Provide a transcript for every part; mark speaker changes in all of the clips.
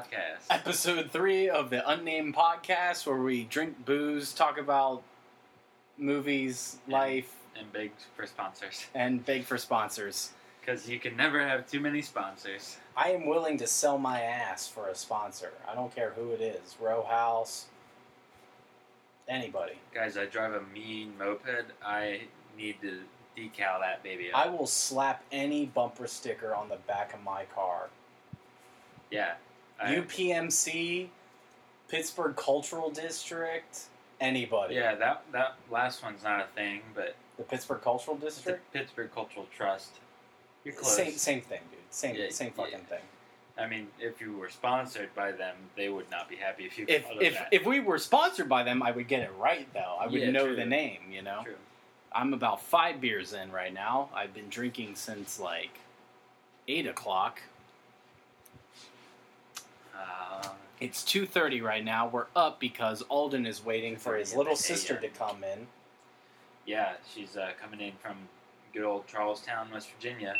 Speaker 1: podcast.
Speaker 2: Episode three of the Unnamed Podcast, where we drink booze, talk about movies,
Speaker 1: Yeah.
Speaker 2: life,
Speaker 1: And beg for sponsors.
Speaker 2: and beg for sponsors.
Speaker 1: Because you can never have too many sponsors.
Speaker 2: I am willing to sell my ass for a sponsor. I don't care who it is. Row House, anybody.
Speaker 1: Guys, I drive a mean moped. I need to decal that baby
Speaker 2: I will slap any bumper sticker on the back of my car.
Speaker 1: yeah. I,
Speaker 2: UPMC, Pittsburgh Cultural District, anybody.
Speaker 1: yeah, that, that last one's not a thing, but
Speaker 2: The Pittsburgh Cultural
Speaker 1: it's the
Speaker 2: District?
Speaker 1: Pittsburgh Cultural Trust. You're close.
Speaker 2: Same, same thing, dude. Same,
Speaker 1: Yeah,
Speaker 2: same
Speaker 1: yeah.
Speaker 2: fucking thing.
Speaker 1: I mean, if you were sponsored by them, they would not be happy if you
Speaker 2: If if if we were sponsored by them, I would get it right though. I would
Speaker 1: Yeah,
Speaker 2: know
Speaker 1: true.
Speaker 2: the name. You know.
Speaker 1: True.
Speaker 2: I'm about five beers in right now. I've been drinking since like eight o'clock.
Speaker 1: Uh,
Speaker 2: It's two thirty right now. We're up because Alden is waiting for his little sister to come in.
Speaker 1: yeah, she's uh, coming in from good old Charlestown, West Virginia,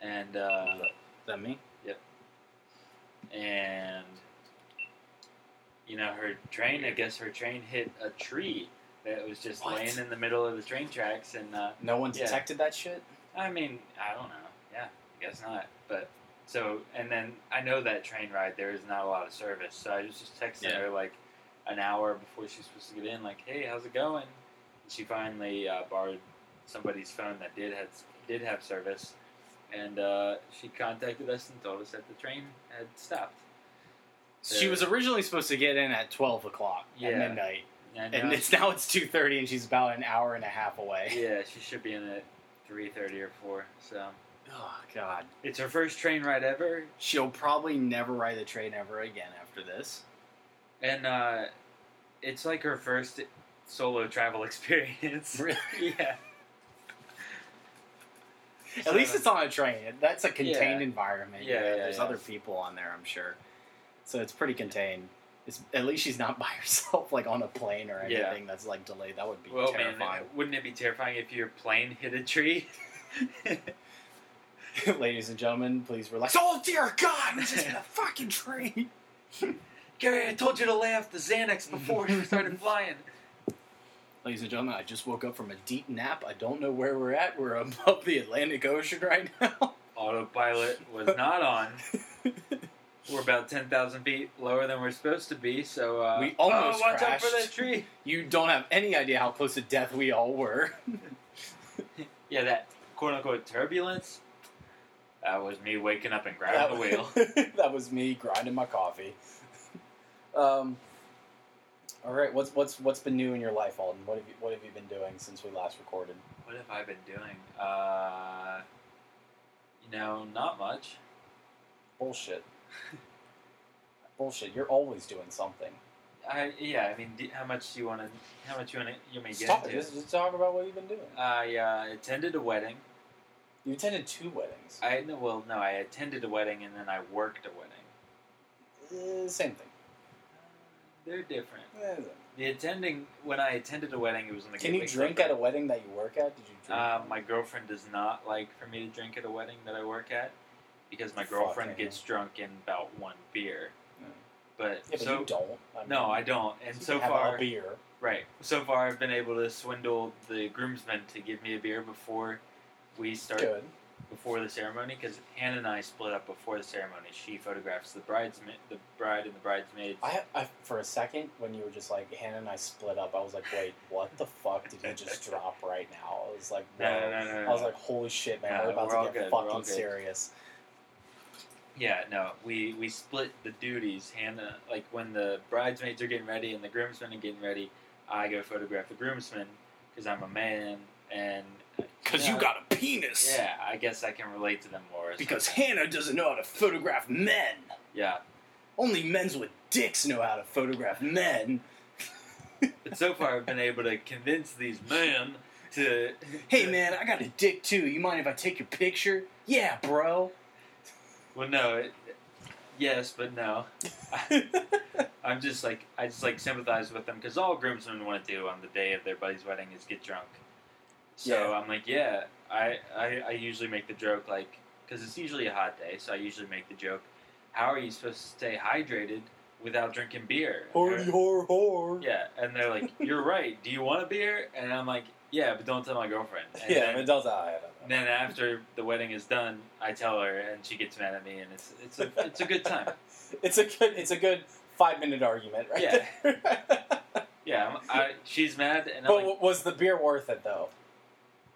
Speaker 1: and uh,
Speaker 2: Is that me? Yep.
Speaker 1: And you know her train. I guess her train hit a tree that was just
Speaker 2: What?
Speaker 1: laying in the middle of the train tracks, and uh,
Speaker 2: No one
Speaker 1: Yeah.
Speaker 2: detected that shit.
Speaker 1: I mean, I don't know. Yeah, I guess not. But so, and then I know that train ride there is not a lot of service, so I was just texting
Speaker 2: Yeah.
Speaker 1: her like an hour before she's supposed to get in, like, "Hey, how's it going?" And she finally uh, borrowed somebody's phone that did had did have service, and uh, she contacted us and told us that the train had stopped.
Speaker 2: She was originally supposed to get in at twelve o'clock
Speaker 1: Yeah.
Speaker 2: at midnight,
Speaker 1: And,
Speaker 2: it's now it's two thirty, and she's about an hour and a half away.
Speaker 1: yeah, she should be in at three thirty or four. So
Speaker 2: Oh God,
Speaker 1: it's her first train ride ever.
Speaker 2: she'll probably never ride the train ever again after this.
Speaker 1: And uh, it's like her first solo travel experience.
Speaker 2: Really?
Speaker 1: yeah.
Speaker 2: At least it's on a train. That's a contained
Speaker 1: Yeah.
Speaker 2: environment.
Speaker 1: Yeah,
Speaker 2: you
Speaker 1: yeah,
Speaker 2: There's
Speaker 1: yeah.
Speaker 2: other people on there, I'm sure. So it's pretty contained. It's, at least she's not by herself, like on a plane or
Speaker 1: Yeah.
Speaker 2: anything that's like delayed. That would be
Speaker 1: Well, man,
Speaker 2: terrifying.
Speaker 1: wouldn't it be terrifying if your plane hit a tree?
Speaker 2: Ladies and gentlemen, please relax. Oh dear God! It's just a fucking tree.
Speaker 1: Gary, I told you to lay off the Xanax before you started flying.
Speaker 2: Ladies and gentlemen, I just woke up from a deep nap. I don't know where we're at. We're above the Atlantic Ocean right now.
Speaker 1: Autopilot was not on. We're about 10,000 feet lower than we're supposed to be, so. Uh,
Speaker 2: We almost
Speaker 1: oh, watch out for
Speaker 2: crashed.
Speaker 1: that tree!
Speaker 2: you don't have any idea how close to death we all were.
Speaker 1: Yeah, that quote unquote turbulence. That was me waking up and grabbing the wheel.
Speaker 2: that was me grinding my coffee. Um, all right, what's what's what's been new in your life, Alden? What have you what have you been doing since we last recorded?
Speaker 1: What have I been doing? Uh, you know, not much.
Speaker 2: Bullshit. Bullshit. You're always doing something.
Speaker 1: I yeah. I mean, do, how much do you want to? How much you want to? You may get
Speaker 2: Stop
Speaker 1: into?
Speaker 2: Just, just talk about what you've been doing.
Speaker 1: I uh, attended a wedding.
Speaker 2: You attended two weddings.
Speaker 1: I no, well, no, I attended a wedding and then I worked a wedding.
Speaker 2: Uh, same thing.
Speaker 1: They're different.
Speaker 2: Eh,
Speaker 1: The attending when I attended a wedding, it was in the.
Speaker 2: Can you drink
Speaker 1: Club.
Speaker 2: at a wedding that you work at? Did you drink?
Speaker 1: Uh, my girlfriend does not like for me to drink at a wedding that I work at because my girlfriend gets drunk in about one beer. But,
Speaker 2: yeah, but
Speaker 1: so
Speaker 2: you don't. I
Speaker 1: no, I don't. And so far,
Speaker 2: a beer.
Speaker 1: right? So far, I've been able to swindle the groomsmen to give me a beer before we start
Speaker 2: Good.
Speaker 1: before the ceremony because Hannah and I split up before the ceremony. She photographs the bridesmaid, the bride and the bridesmaids.
Speaker 2: I, I for a second when you were just like Hannah and I split up, I was like, wait, what the fuck did you just drop right now? I was like,
Speaker 1: no, no, no, no, no.
Speaker 2: I was like, holy shit, man,
Speaker 1: No,
Speaker 2: we're about
Speaker 1: we're
Speaker 2: to get
Speaker 1: good,
Speaker 2: fucking serious.
Speaker 1: Yeah, no, we we split the duties. Hannah, like when the bridesmaids are getting ready and the groomsmen are getting ready, I go photograph the groomsmen because I'm a man and
Speaker 2: Because
Speaker 1: Yeah.
Speaker 2: you got a penis.
Speaker 1: yeah, I guess I can relate to them more.
Speaker 2: Because Hannah doesn't know how to photograph men.
Speaker 1: yeah,
Speaker 2: Only men's with dicks know how to photograph men.
Speaker 1: but so far I've been able to convince these men to.
Speaker 2: Hey man, I got a dick too. You mind if I take your picture? Yeah, bro.
Speaker 1: Well, no, it, yes, but no. I'm just like I just like sympathize with them because all groomsmen want to do on the day of their buddy's wedding is get drunk. So
Speaker 2: Yeah.
Speaker 1: I'm like, yeah, I, I I usually make the joke like because it's usually a hot day, so I usually make the joke. how are you supposed to stay hydrated without drinking beer? They're-
Speaker 2: whore whore.
Speaker 1: Yeah, and they're like, "You're right. Do you want a beer?" And I'm like, "Yeah, but don't tell my girlfriend." And
Speaker 2: Yeah,
Speaker 1: then.
Speaker 2: I don't know.
Speaker 1: then after the wedding is done, I tell her, and she gets mad at me, and it's it's a it's a good time.
Speaker 2: It's a good. It's a good five minute argument, right?
Speaker 1: Yeah.
Speaker 2: there.
Speaker 1: Yeah, I'm, I, she's mad, and I'm
Speaker 2: but
Speaker 1: like,
Speaker 2: was the beer worth it though?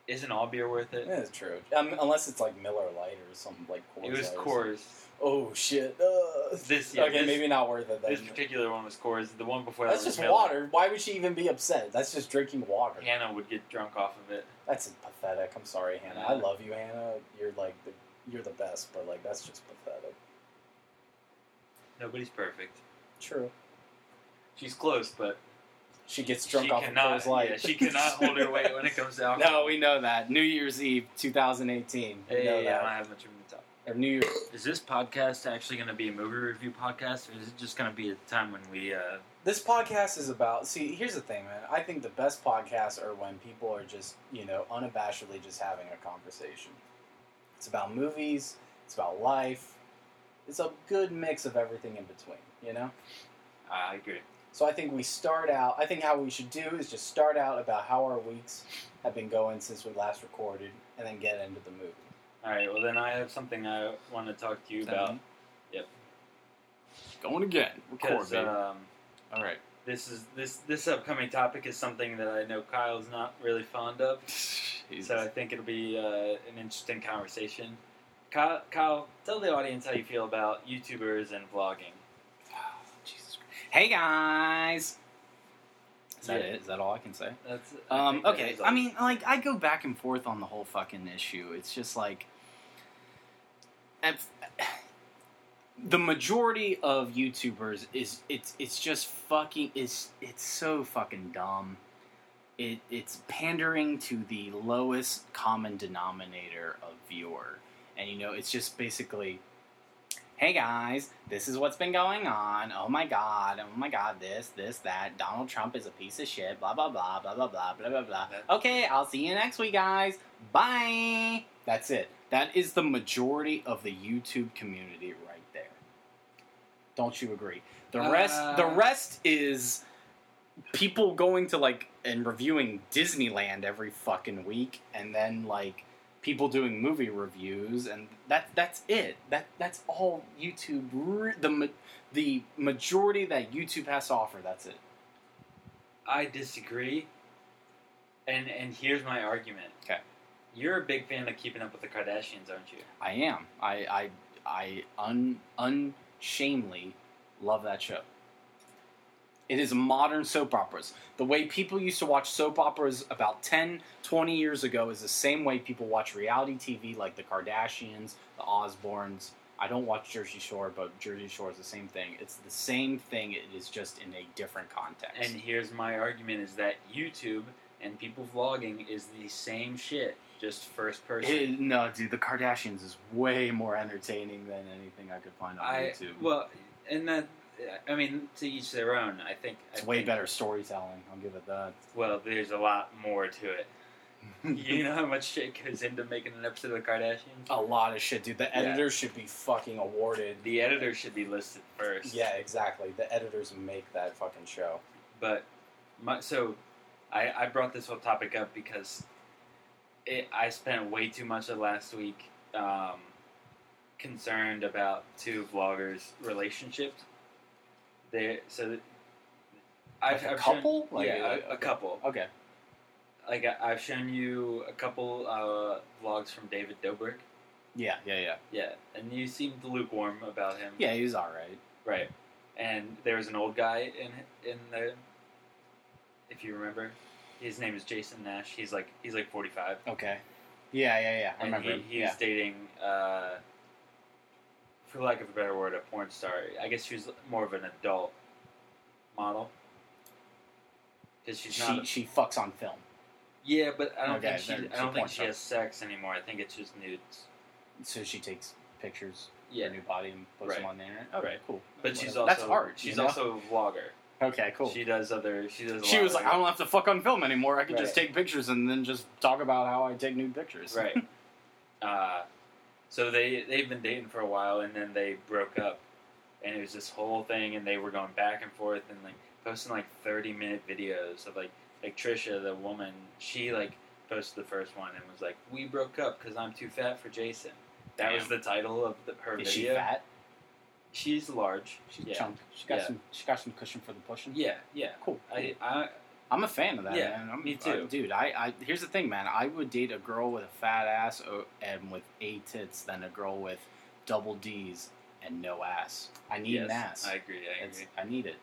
Speaker 1: "Isn't all beer worth it?"
Speaker 2: That is true. Um, unless it's like Miller Lite or something like Coors.
Speaker 1: It was
Speaker 2: Light
Speaker 1: Coors.
Speaker 2: Oh shit. Uh,
Speaker 1: This yeah,
Speaker 2: okay,
Speaker 1: this,
Speaker 2: maybe not worth it then.
Speaker 1: this particular one was Coors. The one before
Speaker 2: That's
Speaker 1: that was
Speaker 2: just
Speaker 1: Miller.
Speaker 2: water. Why would she even be upset? That's just drinking water.
Speaker 1: Hannah would get drunk off of it.
Speaker 2: That's pathetic. I'm sorry, Hannah. I love you, Hannah. You're like the, you're the best, but like that's just pathetic.
Speaker 1: Nobody's perfect.
Speaker 2: True.
Speaker 1: She's close, but
Speaker 2: She gets drunk
Speaker 1: she
Speaker 2: off
Speaker 1: cannot.
Speaker 2: of Coors Light.
Speaker 1: Yeah, she cannot hold her weight when it comes to alcohol.
Speaker 2: no, we know that. New Year's Eve, 2018. We
Speaker 1: Hey,
Speaker 2: know
Speaker 1: I don't
Speaker 2: that.
Speaker 1: have much room to talk.
Speaker 2: Or New Year's.
Speaker 1: Is this podcast actually going to be a movie review podcast, or is it just going to be a time when we? Uh,
Speaker 2: This podcast is about. See, here's the thing, man. I think the best podcasts are when people are just, you know, unabashedly just having a conversation. It's about movies. It's about life. It's a good mix of everything in between. You know.
Speaker 1: I agree.
Speaker 2: So I think we start out. I think how we should do is just start out about how our weeks have been going since we last recorded, and then get into the movie.
Speaker 1: All right. Well, then I have something I want to talk to you about Yep.
Speaker 2: Going again.
Speaker 1: because um,
Speaker 2: All right.
Speaker 1: this is this this upcoming topic is something that I know Kyle's not really fond of. So I think it'll be uh, an interesting conversation. Kyle, Kyle, tell the audience how you feel about YouTubers and vlogging.
Speaker 2: Hey guys. Is that
Speaker 1: Yeah.
Speaker 2: it? Is that all I can say?
Speaker 1: That's
Speaker 2: Um,
Speaker 1: that
Speaker 2: okay,
Speaker 1: is all.
Speaker 2: I mean, like, I go back and forth on the whole fucking issue. It's just like, the majority of YouTubers is it's it's just fucking it's it's so fucking dumb. It it's pandering to the lowest common denominator of viewer, and you know, it's just basically. Hey guys, this is what's been going on. Oh my god, oh my god, this, this, that. Donald Trump is a piece of shit. Blah blah blah blah blah blah blah blah blah. Okay, I'll see you next week, guys. Bye. That's it. That is the majority of the YouTube community right there. Don't you agree? The rest, the
Speaker 1: Uh.
Speaker 2: rest is people going to like and reviewing Disneyland every fucking week, and then like people doing movie reviews, and that that's it. That that's all YouTube. The the majority that YouTube has to offer. That's it.
Speaker 1: I disagree. And and here's my argument.
Speaker 2: Okay.
Speaker 1: You're a big fan of Keeping Up with the Kardashians, aren't you?
Speaker 2: I am. I I I un unshamedly love that show. It is modern soap operas. The way people used to watch soap operas about 10, 20 years ago is the same way people watch reality TV like the Kardashians, the Osbournes. I don't watch Jersey Shore, but Jersey Shore is the same thing. It's the same thing, it is just in a different context.
Speaker 1: And here's my argument is that YouTube and people vlogging is the same shit, just first person.
Speaker 2: It- no, dude, the Kardashians is way more entertaining than anything I could find on
Speaker 1: I
Speaker 2: YouTube.
Speaker 1: well, and that I mean to each their own. I think
Speaker 2: It's
Speaker 1: I
Speaker 2: way
Speaker 1: think-
Speaker 2: better storytelling. I'll give it that.
Speaker 1: Well, there's a lot more to it. you know how much shit goes into making an episode of the Kardashians.
Speaker 2: a lot of shit, dude. The
Speaker 1: Yeah.
Speaker 2: editors should be fucking awarded.
Speaker 1: The editor should be listed first.
Speaker 2: Yeah, exactly. The editors make that fucking show.
Speaker 1: But my, so I, I brought this whole topic up because it, I spent way too much of last week um, concerned about two vloggers' relationships. They so that- I've,
Speaker 2: Like a
Speaker 1: I've shown-
Speaker 2: couple? Like,
Speaker 1: yeah,
Speaker 2: uh,
Speaker 1: a, a couple.
Speaker 2: Okay.
Speaker 1: Like I, I've shown you a couple uh, vlogs from David Dobrik.
Speaker 2: Yeah, yeah, yeah.
Speaker 1: Yeah, and you seemed lukewarm about him.
Speaker 2: Yeah, he was all right.
Speaker 1: Right. And there was an old guy in in the if you remember. His name is Jason Nash. He's like he's like 45.
Speaker 2: Okay. Yeah, yeah, yeah. I
Speaker 1: and
Speaker 2: remember.
Speaker 1: he, he's
Speaker 2: yeah.
Speaker 1: dating uh for lack of a better word, a porn star. I guess she was more of an adult model. Cuz she's
Speaker 2: She
Speaker 1: not
Speaker 2: she fucks on film,
Speaker 1: Yeah, but I don't
Speaker 2: Okay,
Speaker 1: think she I don't think she
Speaker 2: star.
Speaker 1: has sex anymore. I think it's just nudes.
Speaker 2: so she takes pictures
Speaker 1: Yeah.
Speaker 2: of her new body and posts them on the internet. Okay,
Speaker 1: Right.
Speaker 2: cool.
Speaker 1: But she's also
Speaker 2: that's art.
Speaker 1: She's
Speaker 2: know?
Speaker 1: also a vlogger.
Speaker 2: okay. Cool. She,
Speaker 1: She does other she does a lot
Speaker 2: was like, I don't have to fuck on film anymore. I can just take pictures and then just talk about how I take nude pictures.
Speaker 1: Right. uh, So they they've been dating for a while, and then they broke up, and it was this whole thing, and they were going back and forth, and like posting like thirty minute videos of like like Trisha, the woman, she like posted the first one and was like, "We broke up because I'm too fat for Jason." That was the title of the, her
Speaker 2: Is she fat?
Speaker 1: She's large.
Speaker 2: She's
Speaker 1: yeah.
Speaker 2: chunk. She got
Speaker 1: Yeah.
Speaker 2: some. She got some cushion for the pushing.
Speaker 1: Yeah, yeah.
Speaker 2: Cool.
Speaker 1: I, I
Speaker 2: I'm a fan of that,
Speaker 1: Yeah,
Speaker 2: man. I'm,
Speaker 1: me too.
Speaker 2: uh, dude, I, I here's the thing, man. I would date a girl with a fat ass and with A tits than a girl with double D's and no ass. I need
Speaker 1: yes,
Speaker 2: an ass.
Speaker 1: I agree. I agree.
Speaker 2: I need it.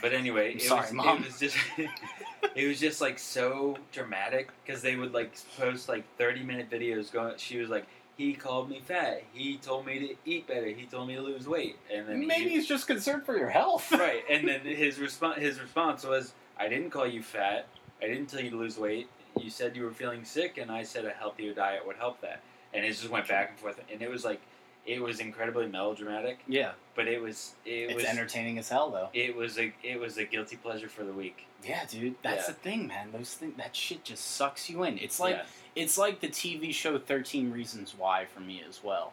Speaker 1: But anyway, it
Speaker 2: sorry,
Speaker 1: was
Speaker 2: Mom.
Speaker 1: it was just it was just like so dramatic because they would like post like thirty minute videos going. She was like, "He called me fat. He told me to eat better. He told me to lose weight." And then
Speaker 2: Maybe
Speaker 1: he,
Speaker 2: he's just concerned for your health.
Speaker 1: right. And then his response his response was, "I didn't call you fat. I didn't tell you to lose weight. You said you were feeling sick, and I said a healthier diet would help that." And it just went back and forth, and it was like it was incredibly melodramatic,
Speaker 2: Yeah,
Speaker 1: but it was it
Speaker 2: it's
Speaker 1: was
Speaker 2: entertaining as hell, though.
Speaker 1: it was a it was a guilty pleasure for the week.
Speaker 2: Yeah, dude, that's
Speaker 1: Yeah.
Speaker 2: the thing, man. Those thing that shit just sucks you in. It's like
Speaker 1: Yeah.
Speaker 2: it's like the TV show Thirteen Reasons Why for me as well.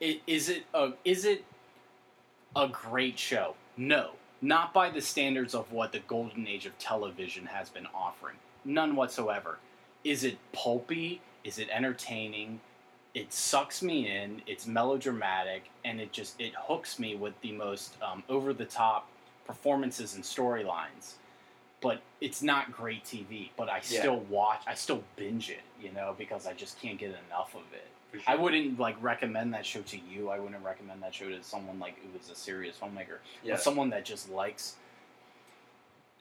Speaker 2: It, is it a is it a great show? No, not by the standards of what the golden age of television has been offering. None whatsoever. Is it pulpy? Is it entertaining? It sucks me in. It's melodramatic, and it just it hooks me with the most um, over the top performances and storylines. But it's not great TV. But I
Speaker 1: Yeah.
Speaker 2: still watch. I still binge it, you know, because I just can't get enough of it.
Speaker 1: For
Speaker 2: I wouldn't like recommend that show to you. I wouldn't recommend that show to someone like who is a serious filmmaker.
Speaker 1: Yeah.
Speaker 2: But someone that just likes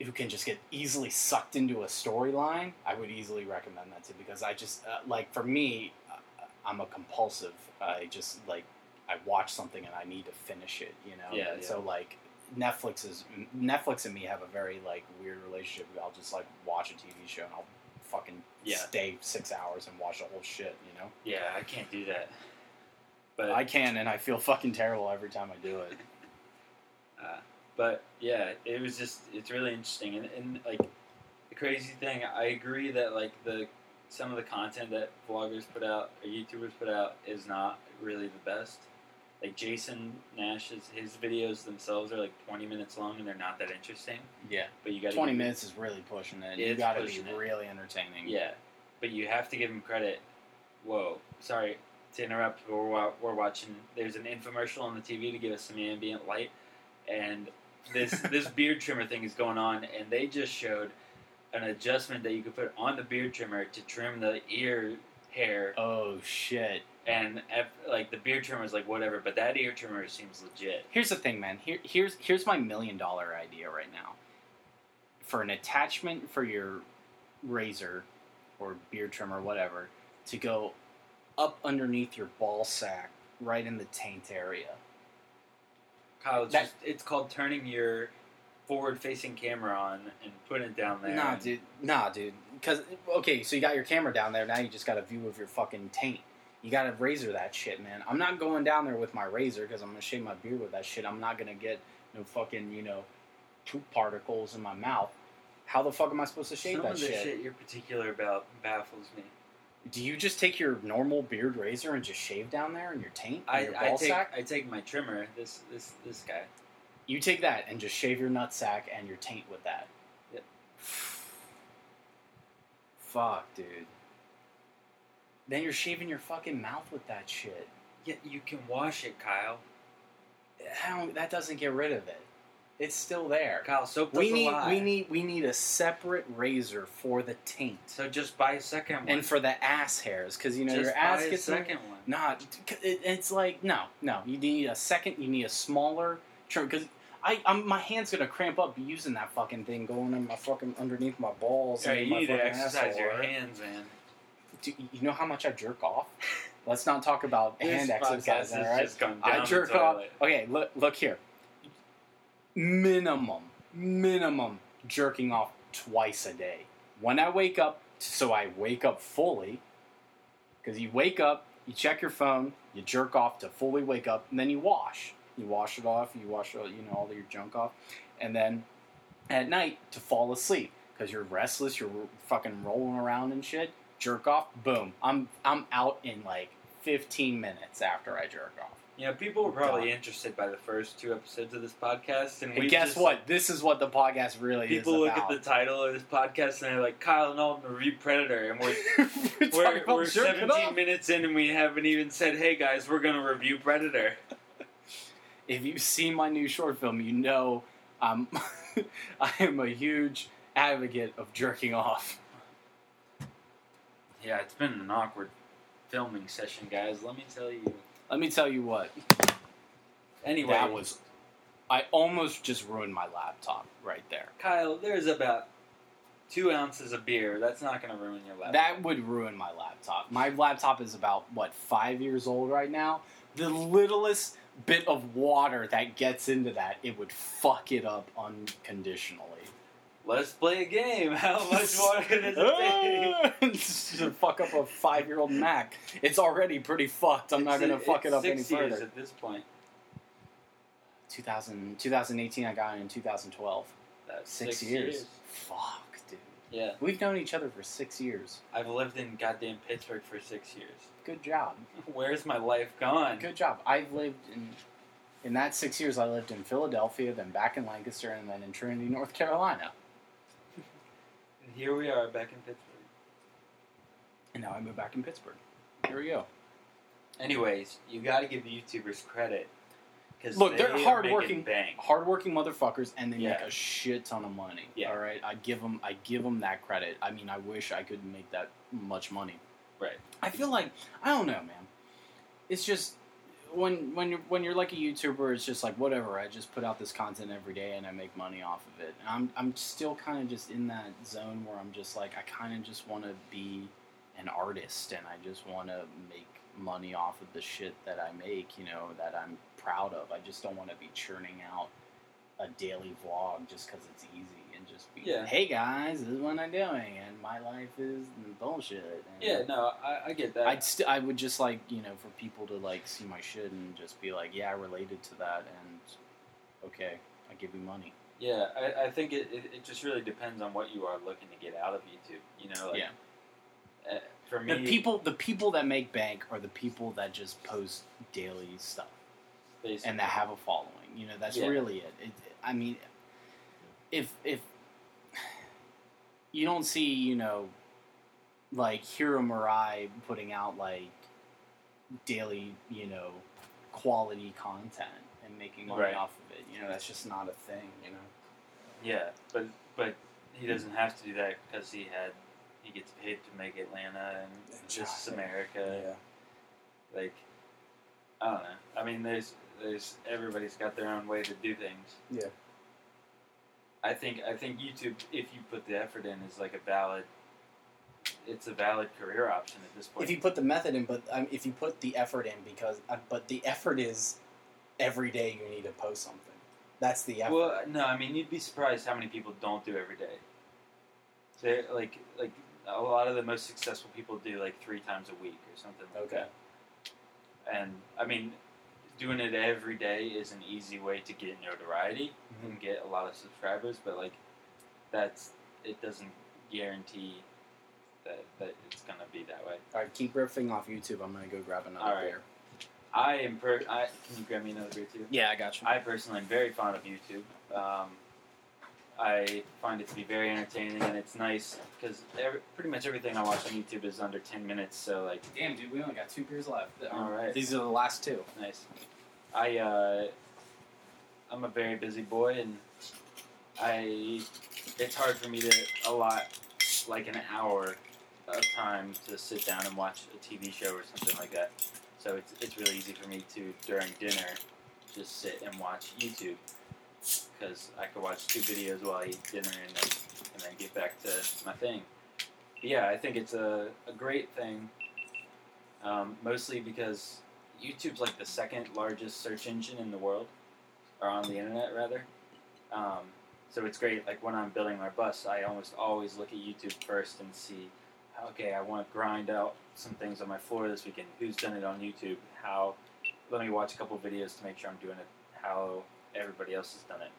Speaker 2: who can just get easily sucked into a storyline, I would easily recommend that to because I just uh, like for me, uh, I'm a compulsive. I just like I watch something and I need to finish it, you know.
Speaker 1: Yeah, yeah.
Speaker 2: So like Netflix is Netflix and me have a very like weird relationship. I'll just like watch a TV show and I'll fucking
Speaker 1: Yeah.
Speaker 2: stay six hours and watch the whole shit, you know.
Speaker 1: Yeah, I can't do that. But
Speaker 2: I can, and I feel fucking terrible every time I do it.
Speaker 1: Uh, but yeah, it was just it's really interesting and, and like the crazy thing, I agree that like the some of the content that vloggers put out or YouTubers put out is not really the best. Like Jason Nash's his videos themselves are like twenty minutes long and they're not that interesting.
Speaker 2: Yeah,
Speaker 1: But you got
Speaker 2: twenty minutes is really pushing it. you
Speaker 1: It's
Speaker 2: got to be
Speaker 1: it.
Speaker 2: really entertaining.
Speaker 1: Yeah, but you have to give him credit. Whoa, sorry to interrupt. But we're, we're watching. There's an infomercial on the TV to give us some ambient light, and this this beard trimmer thing is going on, and they just showed an adjustment that you could put on the beard trimmer to trim the ear hair,
Speaker 2: Oh shit.
Speaker 1: And like the beard trimmer is like whatever, but that ear trimmer seems legit.
Speaker 2: Here's the thing, man. Here, here's here's my million dollar idea right now. For an attachment for your razor or beard trimmer, whatever, to go up underneath your ball sack, right in the taint area.
Speaker 1: Kyle, it's
Speaker 2: That-
Speaker 1: just it's called turning your forward-facing camera on and putting it down there.
Speaker 2: Nah, dude. Nah, dude. Because okay, so you got your camera down there. Now you just got a view of your fucking taint. You got to razor that shit, man. I'm not going down there with my razor because I'm gonna shave my beard with that shit. I'm not gonna get no fucking you know poop particles in my mouth. How the fuck am I supposed to shave
Speaker 1: Some
Speaker 2: that
Speaker 1: of the
Speaker 2: shit?
Speaker 1: shit you're particular about baffles me.
Speaker 2: Do you just take your normal beard razor and just shave down there in your taint,
Speaker 1: I,
Speaker 2: your
Speaker 1: I take? I take my trimmer. This this this guy.
Speaker 2: You take that and just shave your nut sack and your taint with that.
Speaker 1: Yep.
Speaker 2: Fuck, dude. Then you're shaving your fucking mouth with that shit.
Speaker 1: Yeah, you can wash it, Kyle.
Speaker 2: I don't, that doesn't get rid of it. It's still there.
Speaker 1: Kyle, soap
Speaker 2: We need
Speaker 1: lie.
Speaker 2: we need we need a separate razor for the taint
Speaker 1: So just buy a second one.
Speaker 2: and for the ass hairs because you know
Speaker 1: just
Speaker 2: your ass gets in-
Speaker 1: second one.
Speaker 2: Nah, it, it's like no, no. You need a second. You need a smaller trim because I, I'm my hand's gonna cramp up using that fucking thing going in my fucking underneath my balls.
Speaker 1: Yeah,
Speaker 2: and
Speaker 1: you
Speaker 2: my
Speaker 1: need to
Speaker 2: fucking
Speaker 1: exercise
Speaker 2: asshole,
Speaker 1: your hands, man.
Speaker 2: Do you know how much I jerk off? Let's not talk about hand
Speaker 1: exercises. podcast
Speaker 2: exercise.
Speaker 1: has
Speaker 2: All right, I jerk off. Okay, look, look here. Minimum, minimum jerking off twice a day. When I wake up, so I wake up fully. Because you wake up, you check your phone, you jerk off to fully wake up, and then you wash. You wash it off. You wash, all- you know, all your junk off, and then at night to fall asleep because you're restless. You're fucking rolling around and shit. Jerk off. Boom. I'm I'm out in like 15 minutes after I jerk off.
Speaker 1: You know, people were probably
Speaker 2: Done.
Speaker 1: interested by the first two episodes of this podcast, and,
Speaker 2: And guess
Speaker 1: just,
Speaker 2: what? This is what the podcast really
Speaker 1: people
Speaker 2: is
Speaker 1: People
Speaker 2: look
Speaker 1: at the title of this podcast and they're like, "Kyle and Alden review Predator," and we're
Speaker 2: we're
Speaker 1: we're, we're 17
Speaker 2: off.
Speaker 1: minutes in, and we haven't even said, "Hey guys, we're gonna review Predator."
Speaker 2: If you've seen my new short film, you know I'm I am a huge advocate of jerking off.
Speaker 1: Yeah, it's been an awkward filming session, guys. Let me tell you.
Speaker 2: Let me tell you what.
Speaker 1: Anyway,
Speaker 2: That was I almost just ruined my laptop right there.
Speaker 1: Kyle. There's about two ounces of beer. That's not gonna ruin your laptop.
Speaker 2: That would ruin my laptop. My laptop is about what five years old right now. The littlest bit of water that gets into that, it would fuck it up unconditionally.
Speaker 1: Let's play a game. How much water does it take?
Speaker 2: To fuck up a five-year-old Mac. It's already pretty fucked. I'm not gonna fuck it
Speaker 1: it's
Speaker 2: up any
Speaker 1: six years
Speaker 2: further.
Speaker 1: at this point.
Speaker 2: 2000, 2018, I got in 2012.
Speaker 1: That's
Speaker 2: Six, years. Fuck, dude.
Speaker 1: Yeah,
Speaker 2: We've known each other for six years.
Speaker 1: I've lived in goddamn Pittsburgh for six years.
Speaker 2: Good job.
Speaker 1: Where's my life gone?
Speaker 2: Good job. I've lived in in that six years. I lived in Philadelphia, then back in Lancaster, and then in Trinity, North Carolina.
Speaker 1: Here we are back in Pittsburgh.
Speaker 2: And now I moved back in Pittsburgh. Here we go.
Speaker 1: Anyways, you got to give the YouTubers credit because
Speaker 2: Look, they're
Speaker 1: they are
Speaker 2: hardworking.
Speaker 1: Bang.
Speaker 2: Hardworking motherfuckers, and they
Speaker 1: Yeah.
Speaker 2: make a shit ton of money.
Speaker 1: Yeah.
Speaker 2: All right, I give them. I give them that credit. I mean, I wish I could make that much money.
Speaker 1: Right.
Speaker 2: I feel like I don't know, man. It's just when when you're when you're like a YouTuber, it's just like whatever. I just put out this content every day and I make money off of it. And I'm I'm still kind of just in that zone where I'm just like I kind of just want to be an artist and I just want to make money off of the shit that I make. You know that I'm proud of. I just don't want to be churning out a daily vlog just because it's easy just be
Speaker 1: Yeah.
Speaker 2: hey guys, this is what I'm doing and my life is bullshit. And
Speaker 1: Yeah, no, I, I get that.
Speaker 2: I'd st- I would just like you know for people to like see my shit and just be like, yeah, I related to that, and okay, I give you money.
Speaker 1: yeah, I, I think it, it, it just really depends on what you are looking to get out of YouTube. You know, like,
Speaker 2: Yeah.
Speaker 1: uh, for me,
Speaker 2: The people, the people that make bank are the people that just post daily stuff
Speaker 1: basically,
Speaker 2: and that have a following. You know, that's
Speaker 1: Yeah.
Speaker 2: really it. it. I mean, if if you don't see, you know, like Hiro Murai putting out like daily, you know, quality content and making money
Speaker 1: Right.
Speaker 2: off of it, you know, that's just not a thing. You know.
Speaker 1: yeah, but but he doesn't have to do that because he had he gets paid to make Atlanta and
Speaker 2: Exactly.
Speaker 1: America. Like, I don't know. I mean, there's there's everybody's got their own way to do things.
Speaker 2: Yeah.
Speaker 1: I think I think YouTube, if you put the effort in, is like a valid. It's a valid career option at this point.
Speaker 2: If you put the method in, but um, if you put the effort in, because uh, but the effort is every day you need to post something. That's the effort.
Speaker 1: well, no, I mean you'd be surprised how many people don't do every day. They like like a lot of the most successful people do like three times a week or something like
Speaker 2: Okay.
Speaker 1: that. And I mean, doing it every day is an easy way to get notoriety
Speaker 2: Mhm.
Speaker 1: and get a lot of subscribers, but like that's it doesn't guarantee that that it's gonna be that way.
Speaker 2: All right, keep riffing off YouTube. I'm gonna go grab another
Speaker 1: All right.
Speaker 2: beer.
Speaker 1: I am per. I can you grab me another beer too?
Speaker 2: Yeah, I got you.
Speaker 1: I personally am very fond of YouTube. Um, I find it to be very entertaining, and it's nice because pretty much everything I watch on YouTube is under ten minutes. So like,
Speaker 2: Damn, dude, we only got two beers left.
Speaker 1: All right.
Speaker 2: These are the last two.
Speaker 1: nice. I uh, I'm a very busy boy, and I it's hard for me to allot like an hour of time to sit down and watch a TV show or something like that. So it's it's really easy for me to during dinner just sit and watch YouTube because I could watch two videos while I eat dinner and then and then get back to my thing. But yeah, I think it's a, a great thing. Um, mostly because YouTube's like the second largest search engine in the world, or on the internet rather. Um, so it's great. Like when I'm building my bus, I almost always look at YouTube first and see, okay, I want to grind out some things on my floor this weekend. Who's done it on YouTube? How? Let me watch a couple videos to make sure I'm doing it how everybody else has done it.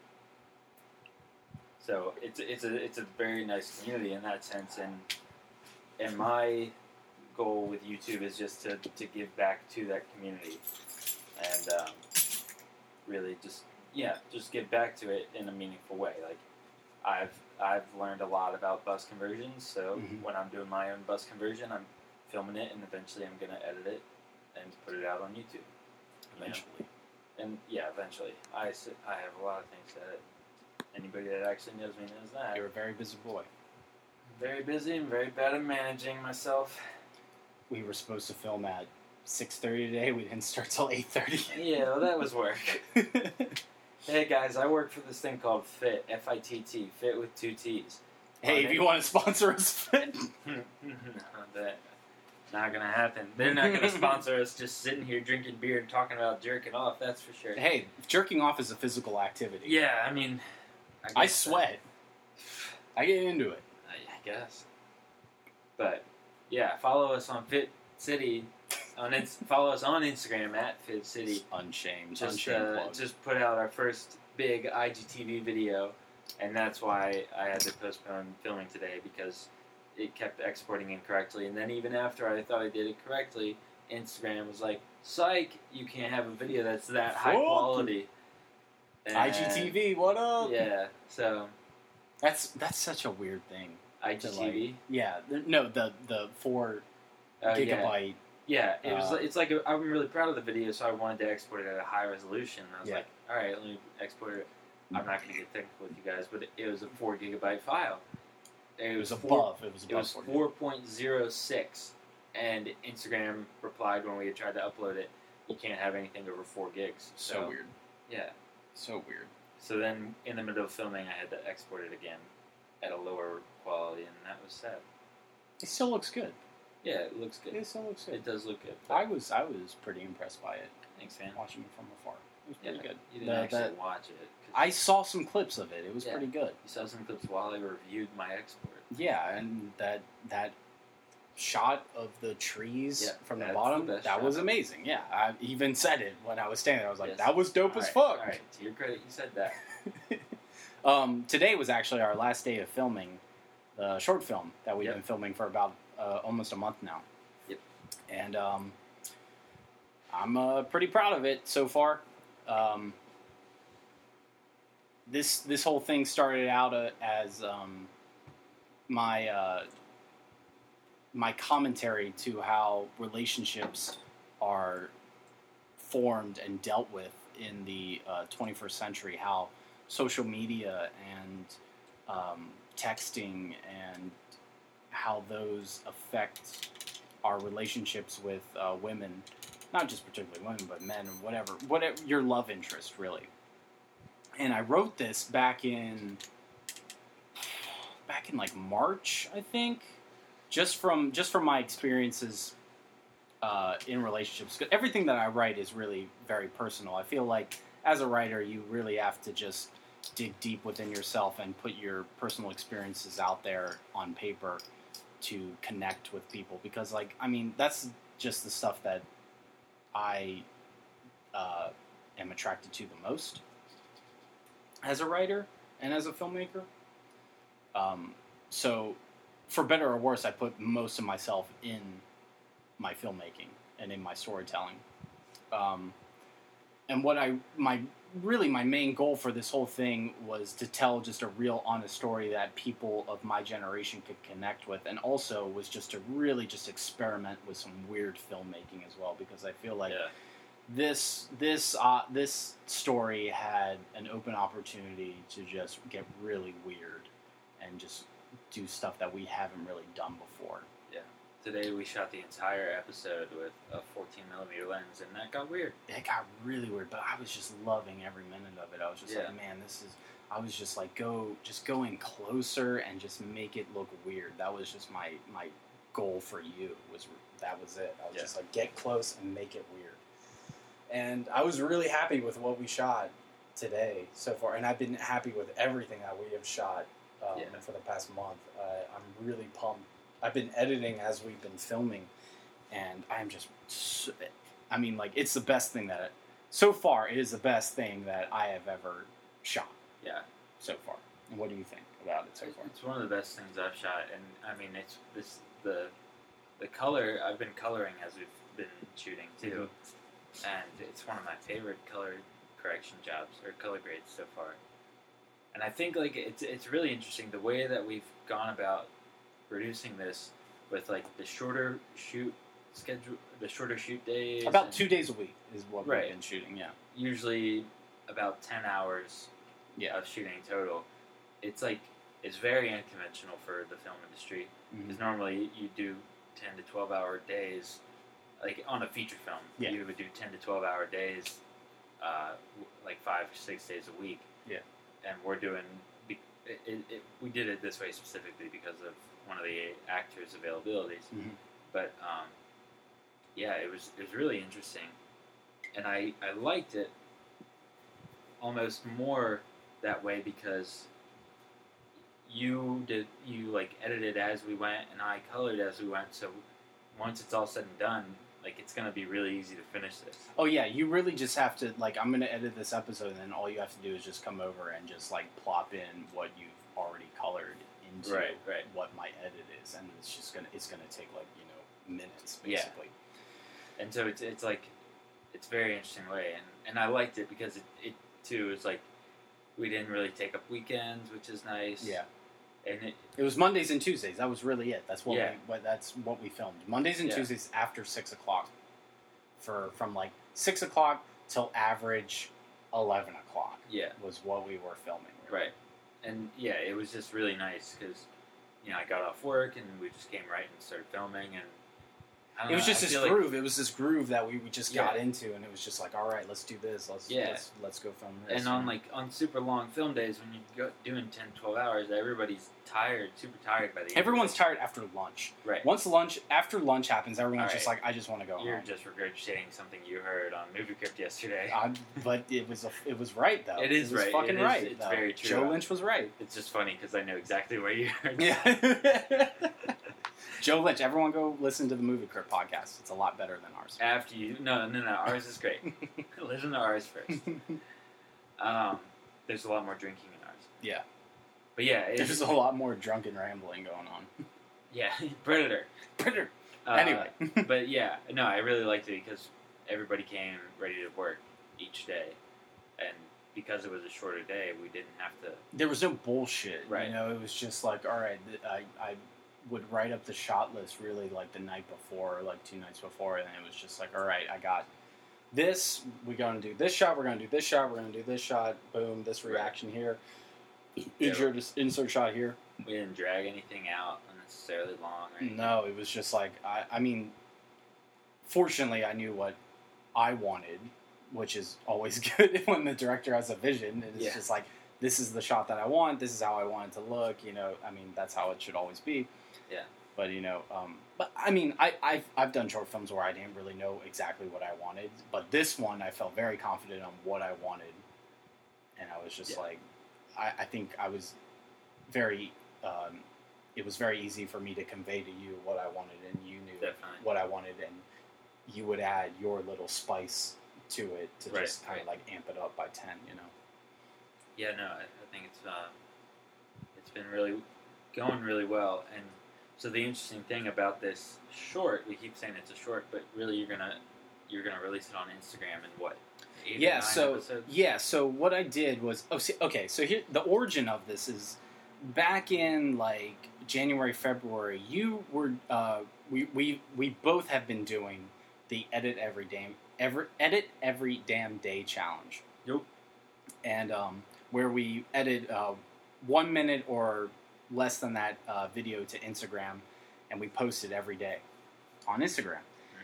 Speaker 1: So it's it's a it's a very nice community in that sense, and and my goal with YouTube is just to, to give back to that community, and um, really just yeah, just give back to it in a meaningful way. Like I've I've learned a lot about bus conversions, so
Speaker 2: Mhm.
Speaker 1: when I'm doing my own bus conversion, I'm filming it, and eventually I'm gonna edit it and put it out on YouTube.
Speaker 2: Eventually.
Speaker 1: And yeah, eventually. I, I have a lot of things that. Anybody that actually knows me knows that.
Speaker 2: You're a very busy boy.
Speaker 1: very busy and very bad at managing myself.
Speaker 2: We were supposed to film at 6.30 today. We didn't start till 8.30.
Speaker 1: Yeah, well, that was work. Hey guys, I work for this thing called Fitt, F I T T, Fitt with two T's.
Speaker 2: hey, if you want to sponsor us, Fitt.
Speaker 1: that not gonna happen. They're not gonna sponsor us just sitting here drinking beer and talking about jerking off. That's for sure.
Speaker 2: hey, jerking off is a physical activity.
Speaker 1: Yeah, I mean,
Speaker 2: I
Speaker 1: so.
Speaker 2: sweat. I get into it.
Speaker 1: I guess. But yeah, follow us on Fitt City. On ins- follow us on Instagram at Fitt City.
Speaker 2: It's unshamed.
Speaker 1: Just
Speaker 2: unshamed
Speaker 1: uh, just put out our first big IGTV video, and that's why I had to postpone filming today because it kept exporting incorrectly. And then even after I thought I did it correctly, Instagram was like, "Psych, you can't have a video that's that high quality." And-
Speaker 2: IGTV, what up?
Speaker 1: Yeah. So
Speaker 2: That's that's such a weird thing. to, like-
Speaker 1: IGTV.
Speaker 2: Yeah, no, the the four
Speaker 1: yeah.
Speaker 2: gigabyte.
Speaker 1: Yeah, it was.
Speaker 2: Uh,
Speaker 1: it's like i I'm really proud of the video, so I wanted to export it at a high resolution. I was
Speaker 2: Yeah.
Speaker 1: like, all right, let me export it. I'm not going to get technical with you guys, but it, was a four gigabyte file.
Speaker 2: It was
Speaker 1: four-
Speaker 2: above. It was above.
Speaker 1: It
Speaker 2: was
Speaker 1: four point zero six, and Instagram replied when we had tried to upload it, you can't have anything over four gigs.
Speaker 2: So weird.
Speaker 1: Yeah.
Speaker 2: So weird.
Speaker 1: So then, in the middle of filming, I had to export it again at a lower quality, and that was sad.
Speaker 2: It still looks good.
Speaker 1: Yeah, it looks good.
Speaker 2: It still looks good.
Speaker 1: It does look good.
Speaker 2: I was I was pretty impressed by it
Speaker 1: Thanks, man.
Speaker 2: watching it from afar. It was
Speaker 1: Yeah,
Speaker 2: pretty good.
Speaker 1: You didn't
Speaker 2: The-
Speaker 1: actually
Speaker 2: the-
Speaker 1: watch it.
Speaker 2: I saw some clips of it. It was
Speaker 1: Yeah.
Speaker 2: pretty good.
Speaker 1: You saw some clips while I reviewed my export.
Speaker 2: Yeah, and that that shot of the trees
Speaker 1: Yeah,
Speaker 2: from the bottom
Speaker 1: the
Speaker 2: that
Speaker 1: shot.
Speaker 2: was amazing. Yeah, I even said it when I was standing. there. I was like,
Speaker 1: Yes.
Speaker 2: "That was dope as
Speaker 1: Alright,
Speaker 2: fuck."
Speaker 1: Alright, to your credit, you said that.
Speaker 2: Um, today was actually our last day of filming the short film that we've
Speaker 1: Yep.
Speaker 2: been filming for about uh, almost a month now.
Speaker 1: Yep.
Speaker 2: And um, I'm uh, pretty proud of it so far. Um, this this whole thing started out uh, as um, my uh, my commentary to how relationships are formed and dealt with in the uh, 21st century. How social media and um, texting and how those affect our relationships with uh, women, not just particularly women, but men and whatever, whatever your love interest really. And I wrote this back in back in like March, I think, just from just from my experiences uh, in relationships. 'Cause Everything that I write is really very personal. I feel like as a writer, you really have to just dig deep within yourself and put your personal experiences out there on paper to connect with people because like i mean that's just the stuff that i uh, am attracted to the most as a writer and as a filmmaker um, so for better or worse i put most of myself in my filmmaking and in my storytelling um, and what i my really my main goal for this whole thing was to tell just a real honest story that people of my generation could connect with and also was just to really just experiment with some weird filmmaking as well because i feel like
Speaker 1: yeah.
Speaker 2: This this uh, this story had an open opportunity to just get really weird and just do stuff that we haven't really done before Yeah.
Speaker 1: Today we shot the entire episode with a 14 millimeter lens, and that got weird.
Speaker 2: it got really weird, but I was just loving every minute of it. I was just
Speaker 1: Yeah.
Speaker 2: like, man, this is. I was just like, go, just go in closer and just make it look weird. That was just my my goal for you. Was that was it? I was
Speaker 1: Yeah.
Speaker 2: just like, get close and make it weird. And I was really happy with what we shot today so far, and I've been happy with everything that we have shot um,
Speaker 1: Yeah.
Speaker 2: for the past month. Uh, I'm really pumped. I've been editing as we've been filming, and I'm just. So, I mean, like it's the best thing that so far it is the best thing that I have ever shot
Speaker 1: Yeah,
Speaker 2: so far. And what do you think about it so far?
Speaker 1: it's one of the best things I've shot, and I mean, it's this the the color I've been coloring as we've been shooting too, and it's one of my favorite color correction jobs or color grades so far. And I think like it's it's really interesting the way that we've gone about producing this with like the shorter shoot schedule, the shorter shoot days.
Speaker 2: About two days a week is what
Speaker 1: Right.
Speaker 2: we've been shooting. Yeah.
Speaker 1: Usually about ten hours
Speaker 2: Yeah.
Speaker 1: of shooting total. It's like it's very unconventional for the film industry because mm-hmm. normally you do ten to twelve hour days, like on a feature film.
Speaker 2: Yeah.
Speaker 1: You would do ten to twelve hour days, uh, like five or six days a week.
Speaker 2: Yeah.
Speaker 1: And we're doing. It, it, it, we did it this way specifically because of one of the actors' availabilities.
Speaker 2: Mhm.
Speaker 1: But um, yeah, it was it was really interesting, and I I liked it almost more that way because you did you like edited as we went and I colored as we went. So once it's all said and done, like it's gonna be really easy to finish this.
Speaker 2: Oh yeah, you really just have to like. I'm gonna edit this episode, and then all you have to do is just come over and just like plop in what you've already colored into
Speaker 1: Right, right.
Speaker 2: what my edit is, and it's just gonna it's gonna take like you know minutes basically. Yeah.
Speaker 1: and so it's it's like it's very interesting way, and and I liked it because it, it too is like we didn't really take up weekends, which is nice.
Speaker 2: Yeah.
Speaker 1: And it,
Speaker 2: It was Mondays and Tuesdays. That was really it. That's what
Speaker 1: Yeah.
Speaker 2: we, that's what we filmed. Mondays and
Speaker 1: Yeah.
Speaker 2: Tuesdays after six o'clock, for from like six o'clock till average eleven o'clock
Speaker 1: yeah,
Speaker 2: was what we were filming.
Speaker 1: right, and yeah, it was just really nice because you know I got off work and we just came right and started filming, and
Speaker 2: It was
Speaker 1: know,
Speaker 2: just
Speaker 1: I
Speaker 2: this
Speaker 1: feel like-
Speaker 2: groove. it was this groove that we, we just got
Speaker 1: Yeah.
Speaker 2: into, and it was just like, all right, let's do this. Let's
Speaker 1: Yeah.
Speaker 2: let's, let's go film this.
Speaker 1: and on like on super long film days when you go doing 10, 12 hours, everybody's tired, super tired by the end.
Speaker 2: everyone's tired after lunch.
Speaker 1: right.
Speaker 2: Once lunch after lunch happens, everyone's
Speaker 1: All
Speaker 2: just like, I just want to go
Speaker 1: You're
Speaker 2: home.
Speaker 1: just regurgitating something you heard on Movie Crypt yesterday.
Speaker 2: I'm- but it was a, it was right though.
Speaker 1: It is
Speaker 2: was
Speaker 1: right.
Speaker 2: fucking
Speaker 1: It is-
Speaker 2: right.
Speaker 1: it's
Speaker 2: though.
Speaker 1: very true.
Speaker 2: Joe Lynch was right.
Speaker 1: It's just funny because I know exactly where you heard.
Speaker 2: Yeah. Joe Lynch. Everyone go listen to the Movie Crypt podcast. It's a lot better than ours.
Speaker 1: After you, no, no, no, ours is great. Listen to ours first. Um, there's a lot more drinking in ours.
Speaker 2: Yeah.
Speaker 1: But yeah, it's,
Speaker 2: There's a lot more drunken rambling going on.
Speaker 1: yeah, Predator.
Speaker 2: Predator.
Speaker 1: Uh,
Speaker 2: anyway.
Speaker 1: but yeah, no, I really liked it because everybody came ready to work each day, and because it was a shorter day, we didn't have to.
Speaker 2: there was no bullshit.
Speaker 1: Right.
Speaker 2: You know, it was just like, all right, th- I, I would write up the shot list really like the night before, or like two nights before, and it was just like, all right, I got this. We're going to do this shot. We're going to do this shot. We're going to do this shot. Boom. This
Speaker 1: Right.
Speaker 2: reaction here.
Speaker 1: Yeah.
Speaker 2: Insert insert shot here.
Speaker 1: We didn't drag anything out unnecessarily long. Anything.
Speaker 2: No, it was just like I. I mean, fortunately, I knew what I wanted, which is always good when the director has a vision. And It's
Speaker 1: Yeah.
Speaker 2: just like this is the shot that I want. This is how I want it to look. You know, I mean, that's how it should always be.
Speaker 1: Yeah.
Speaker 2: But you know, um, but I mean, I, I've I've done short films where I didn't really know exactly what I wanted, but this one I felt very confident on what I wanted, and I was just
Speaker 1: Yeah.
Speaker 2: like, I, I think I was very. Um, it was very easy for me to convey to you what I wanted, and you knew
Speaker 1: Definitely.
Speaker 2: what I wanted, and you would add your little spice to it to
Speaker 1: Right,
Speaker 2: just kind
Speaker 1: right.
Speaker 2: of like amp it up by ten, you know.
Speaker 1: Yeah, no, I, I think it's uh, it's been really going really well. And so the interesting thing about this short, we keep saying it's a short, but really you're gonna you're gonna release it on Instagram in what?
Speaker 2: Yeah so
Speaker 1: episodes?
Speaker 2: yeah so what i did was oh, see, okay so here the origin of this is back in like january february you were uh, we, we we both have been doing the edit every damn every edit every damn day challenge
Speaker 1: Yep.
Speaker 2: and um, where we edit uh, one minute or less than that uh, video to instagram and we post it every day on instagram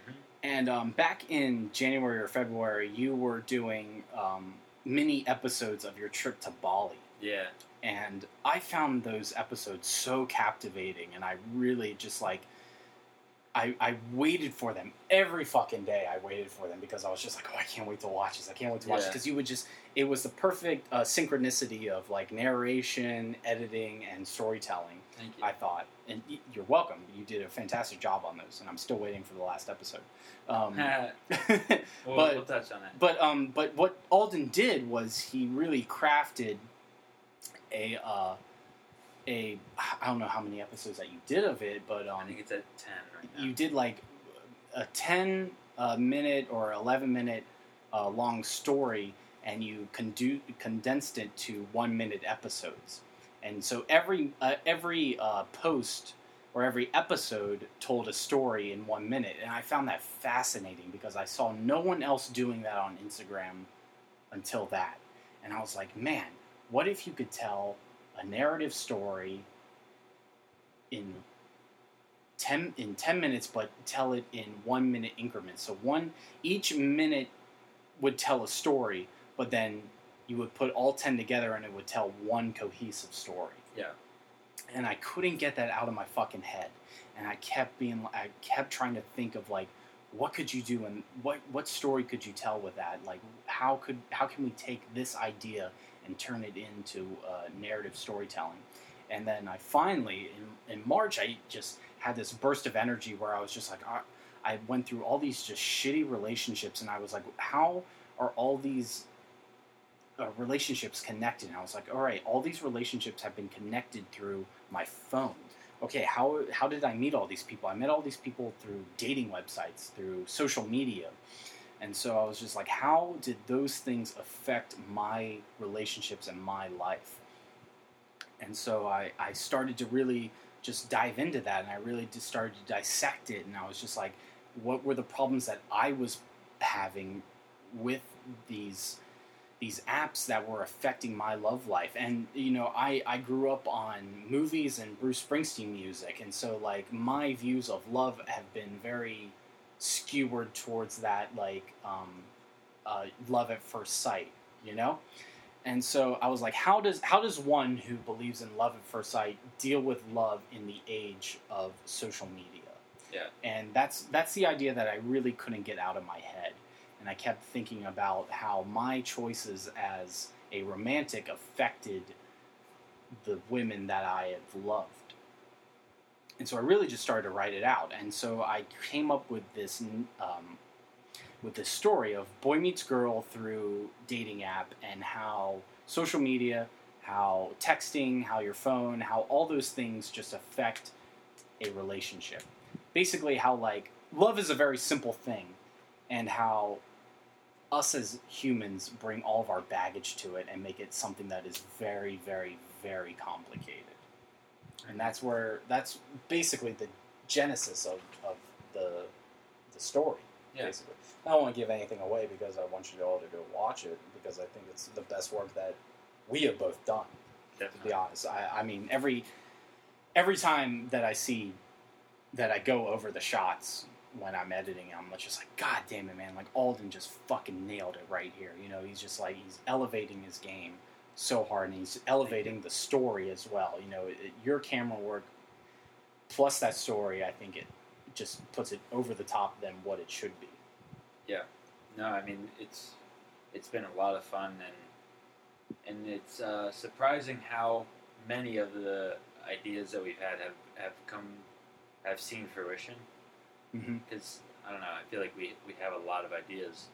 Speaker 1: Mhm.
Speaker 2: and um, back in January or February, you were doing um, mini episodes of your trip to Bali.
Speaker 1: Yeah,
Speaker 2: And I found those episodes so captivating, and I really just like, I, I waited for them every fucking day. I waited for them because I was just like, oh, I can't wait to watch this. I can't wait to watch
Speaker 1: Yeah.
Speaker 2: this because you would just, it was the perfect uh, synchronicity of like narration, editing, and storytelling.
Speaker 1: thank you.
Speaker 2: I thought, and y- you're welcome. You did a fantastic job on those, and I'm still waiting for the last episode. Um,
Speaker 1: we'll,
Speaker 2: but-
Speaker 1: we'll touch on that.
Speaker 2: but um, but what Alden did was he really crafted a uh, a I don't know how many episodes that you did of it, but um,
Speaker 1: I think it's at ten right now.
Speaker 2: you did like a 10 uh, minute or 11 minute uh, long story and you condu- condensed it to one minute episodes. And so every uh, every uh, post or every episode told a story in one minute. And i found that fascinating because i saw no one else doing that on instagram until that. And i was like man what if you could tell a narrative story in 10 in 10 minutes but tell it in 1 minute increments. So one each minute would tell a story but then you would put all 10 together and it would tell one cohesive story.
Speaker 1: Yeah.
Speaker 2: and i couldn't get that out of my fucking head. And i kept being i kept trying to think of like what could you do and what what story could you tell with that? Like how could how can we take this idea and turn it into uh, narrative storytelling. And then i finally in, in march i just had this burst of energy where i was just like I, I went through all these just shitty relationships and i was like how are all these uh, relationships connected? And i was like all right all these relationships have been connected through my phone. Okay how how did i meet all these people? I met all these people through dating websites through social media and so i was just like how did those things affect my relationships and my life? And so i i started to really just dive into that and i really just started to dissect it and i was just like what were the problems that i was having with these these apps that were affecting my love life? And you know i i grew up on movies and bruce springsteen music and so like my views of love have been very skewered towards that like um uh, love at first sight you know and so i was like how does how does one who believes in love at first sight deal with love in the age of social media
Speaker 1: Yeah.
Speaker 2: and that's that's the idea that i really couldn't get out of my head and I kept thinking about how my choices as a romantic affected the women that I have loved. And so I really just started to write it out. And so I came up with this um, with this story of boy meets girl through dating app and how social media, how texting, how your phone, how all those things just affect a relationship. Basically, how like love is a very simple thing, and how us as humans bring all of our baggage to it and make it something that is very, very, very complicated. And that's where that's basically the genesis of, of the the story.
Speaker 1: Yeah.
Speaker 2: Basically, I don't want to give anything away because I want you all to go watch it because I think it's the best work that we have both done to be honest. I, I mean, every every time that I see that I go over the shots when I'm editing, I'm just like, God damn it, man! Like Alden just fucking nailed it right here. You know, he's just like he's elevating his game so hard, and he's elevating the story as well. You know, it, your camera work plus that story, I think it just puts it over the top than what it should be.
Speaker 1: Yeah, no, I mean it's it's been a lot of fun and and it's uh, surprising how many of the ideas that we've had have, have come have seen fruition.
Speaker 2: Mm-hmm.
Speaker 1: Because I don't know, I feel like we we have a lot of ideas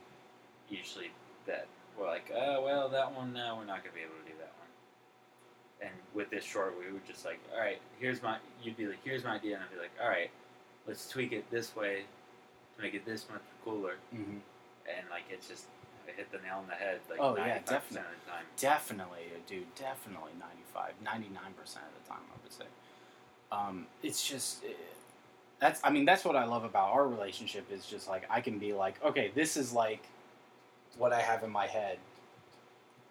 Speaker 1: usually that we're like, oh well, that one no, we're not gonna be able to do that one. And with this short, we were just like, all right, here's my. You'd be like, here's my idea, and I'd be like, all right, let's tweak it this way to make it this much cooler
Speaker 2: Mm-hmm.
Speaker 1: and like it's just it hit the nail on the head like
Speaker 2: Oh, yeah,
Speaker 1: 95% of
Speaker 2: definitely.
Speaker 1: the time.
Speaker 2: Definitely, dude. Definitely 95, 99 percent of the time, I would say. Um, it's just eh, that's. I mean, that's what I love about our relationship. Is just like I can be like, okay, this is like what I have in my head.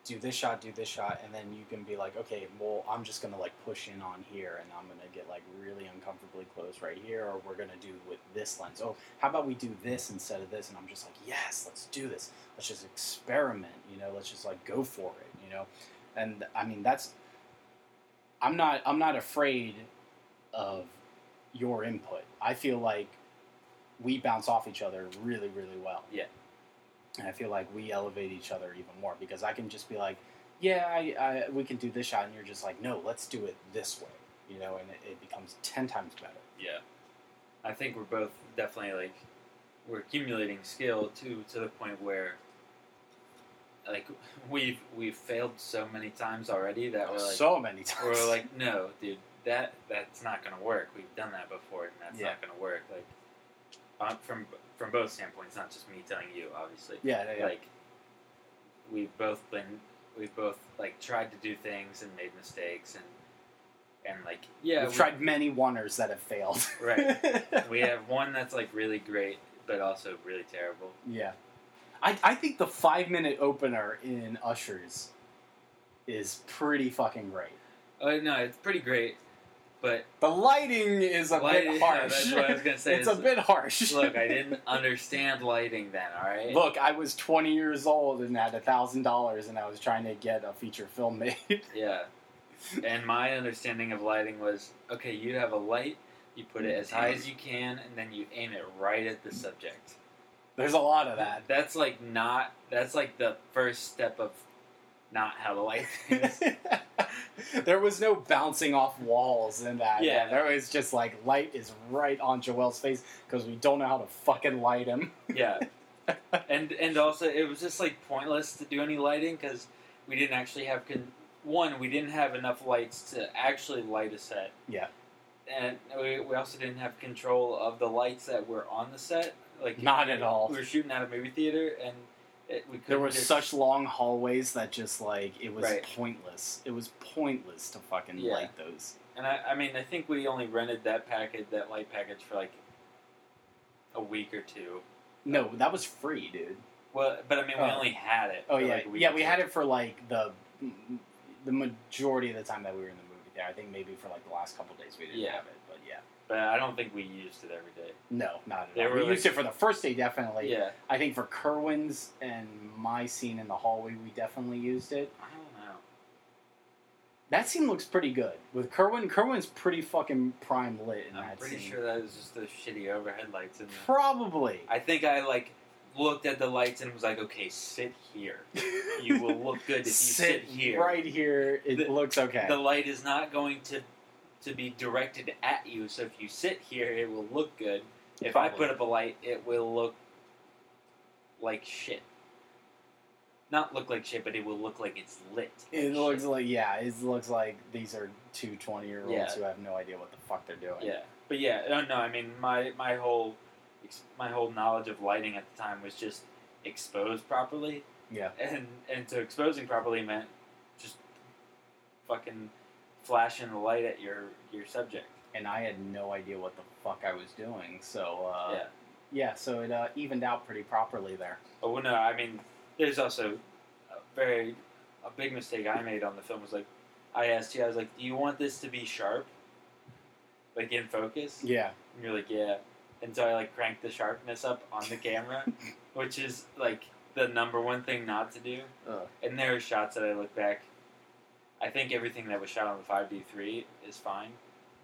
Speaker 2: Do this shot, do this shot, and then you can be like, okay, well, I'm just gonna like push in on here, and I'm gonna get like really uncomfortably close right here, or we're gonna do with this lens. Oh, how about we do this instead of this? And I'm just like, yes, let's do this. Let's just experiment. You know, let's just like go for it. You know, and I mean that's. I'm not. I'm not afraid of your input. I feel like we bounce off each other really, really well.
Speaker 1: Yeah.
Speaker 2: And I feel like we elevate each other even more because I can just be like, yeah, I, I, we can do this shot, and you're just like, no, let's do it this way, you know, and it, it becomes ten times better.
Speaker 1: Yeah, I think we're both definitely like we're accumulating skill to to the point where like we've we've failed so many times already that we're like
Speaker 2: so many times.
Speaker 1: we're like no dude that that's not going to work. We've done that before, and that's
Speaker 2: Yeah.
Speaker 1: not going to work. Like uh, from from both standpoints, not just me telling you, obviously.
Speaker 2: Yeah, yeah, yeah.
Speaker 1: Like we've both been, we've both like tried to do things and made mistakes, and and like yeah,
Speaker 2: We've
Speaker 1: we,
Speaker 2: tried many wonders that have failed.
Speaker 1: Right. we have one that's like really great, but also really terrible.
Speaker 2: yeah. I, I think the five minute opener in Ushers is pretty fucking great.
Speaker 1: Oh no, it's pretty great, but
Speaker 2: The lighting is a
Speaker 1: Lighting-
Speaker 2: bit
Speaker 1: yeah,
Speaker 2: harsh.
Speaker 1: that's what I was gonna say.
Speaker 2: it's a bit harsh.
Speaker 1: look, I didn't understand lighting then. All right.
Speaker 2: Look, I was 20 years old and had a thousand dollars, and I was trying to get a feature film made.
Speaker 1: Yeah. And my understanding of lighting was okay, you have a light, you put it as high as you can, and then you aim it right at the subject.
Speaker 2: There's a lot of that.
Speaker 1: That's like not, that's like the first step of not how to light things.
Speaker 2: there was no bouncing off walls in that.
Speaker 1: Yeah.
Speaker 2: there was just like light is right on Joel's face because we don't know how to fucking light him.
Speaker 1: yeah. And and also it was just like pointless to do any lighting because we didn't actually have con- one we didn't have enough lights to actually light a set.
Speaker 2: Yeah.
Speaker 1: And we, we also didn't have control of the lights that were on the set. Like
Speaker 2: Not at all.
Speaker 1: We were shooting at a movie theater, and it, we
Speaker 2: There were
Speaker 1: just,
Speaker 2: such long hallways that just like it was
Speaker 1: Right.
Speaker 2: pointless. It was pointless to fucking
Speaker 1: Yeah.
Speaker 2: light those.
Speaker 1: And I, I mean, I think we only rented that package, that light package, for like a week or two.
Speaker 2: No, that was free, dude.
Speaker 1: Well, but I mean, we
Speaker 2: Oh.
Speaker 1: only had it.
Speaker 2: Oh
Speaker 1: for
Speaker 2: yeah,
Speaker 1: like
Speaker 2: yeah. We had it for like the the majority of the time that we were in the movie there. I think maybe for like the last couple days we didn't
Speaker 1: Yeah.
Speaker 2: have it, but
Speaker 1: I don't think we used it every day.
Speaker 2: No, not at
Speaker 1: They
Speaker 2: all. We
Speaker 1: like-
Speaker 2: used it for the first day, definitely.
Speaker 1: Yeah,
Speaker 2: I think for Kerwin's and my scene in the hallway, we definitely used it.
Speaker 1: I don't know.
Speaker 2: That scene looks pretty good with Kerwin. Kerwin's pretty fucking prime lit in that scene.
Speaker 1: I'm
Speaker 2: that
Speaker 1: pretty
Speaker 2: scene.
Speaker 1: sure that was just the shitty overhead lights in there.
Speaker 2: Probably.
Speaker 1: I think I like looked at the lights and was like, okay, sit here. You will look good if you sit here.
Speaker 2: right here. It
Speaker 1: The-
Speaker 2: looks okay.
Speaker 1: The light is not going to to be directed at you, so if you sit here, it will look good. If I put up a light, it will look like shit. Not look like shit, but it will look like it's lit.
Speaker 2: it looks
Speaker 1: shit.
Speaker 2: like yeah. It looks like these are two 20 year olds
Speaker 1: Yeah.
Speaker 2: who have no idea what the fuck they're doing.
Speaker 1: Yeah, but yeah, no, no. I mean, my my whole my whole knowledge of lighting at the time was just exposed properly,
Speaker 2: Yeah.
Speaker 1: and and so exposing properly meant just fucking flashing the light at your your subject.
Speaker 2: And I had no idea what the fuck I was doing. So uh,
Speaker 1: yeah.
Speaker 2: yeah. So it uh, evened out pretty properly there.
Speaker 1: Oh well, no. I mean, there's also a very a big mistake I made on the film was like, I asked you, I was like, do you want this to be sharp, like in focus?
Speaker 2: Yeah.
Speaker 1: And you're like, yeah. And so I like cranked the sharpness up on the camera, which is like the number one thing not to do.
Speaker 2: Ugh.
Speaker 1: And there are shots that I look back. I think everything that was shot on the 5D3 is fine,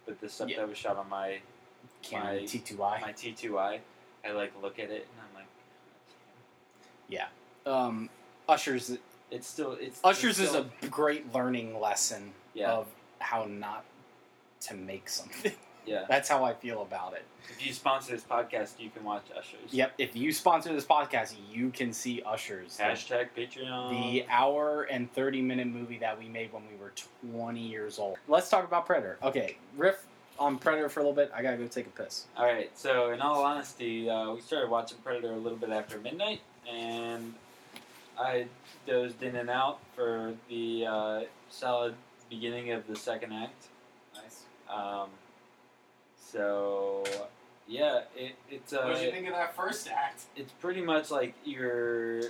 Speaker 1: but the stuff
Speaker 2: Yeah.
Speaker 1: that was shot on my
Speaker 2: Canon
Speaker 1: My-
Speaker 2: T2i.
Speaker 1: my T2i, I like look at it and I'm like, yeah.
Speaker 2: um, Ushers
Speaker 1: it's still it's
Speaker 2: Ushers
Speaker 1: it's
Speaker 2: is a great learning lesson
Speaker 1: yeah
Speaker 2: of how not to make something.
Speaker 1: Yeah.
Speaker 2: That's how I feel about it.
Speaker 1: If you sponsor this podcast, you can watch Ushers.
Speaker 2: Yep. If you sponsor this podcast, you can see Ushers. the-
Speaker 1: Hashtag Patreon.
Speaker 2: the hour and 30 minute movie that we made when we were 20 years old. Let's talk about Predator. Okay, riff on Predator for a little bit. I gotta go take a piss.
Speaker 1: All right. So, in all honesty, uh, we started watching Predator a little bit after midnight, and I dozed in and out for the uh, solid beginning of the second act.
Speaker 2: Nice.
Speaker 1: Um, so, yeah, it, it's uh, what did you think
Speaker 2: of that first act?
Speaker 1: it's pretty much like your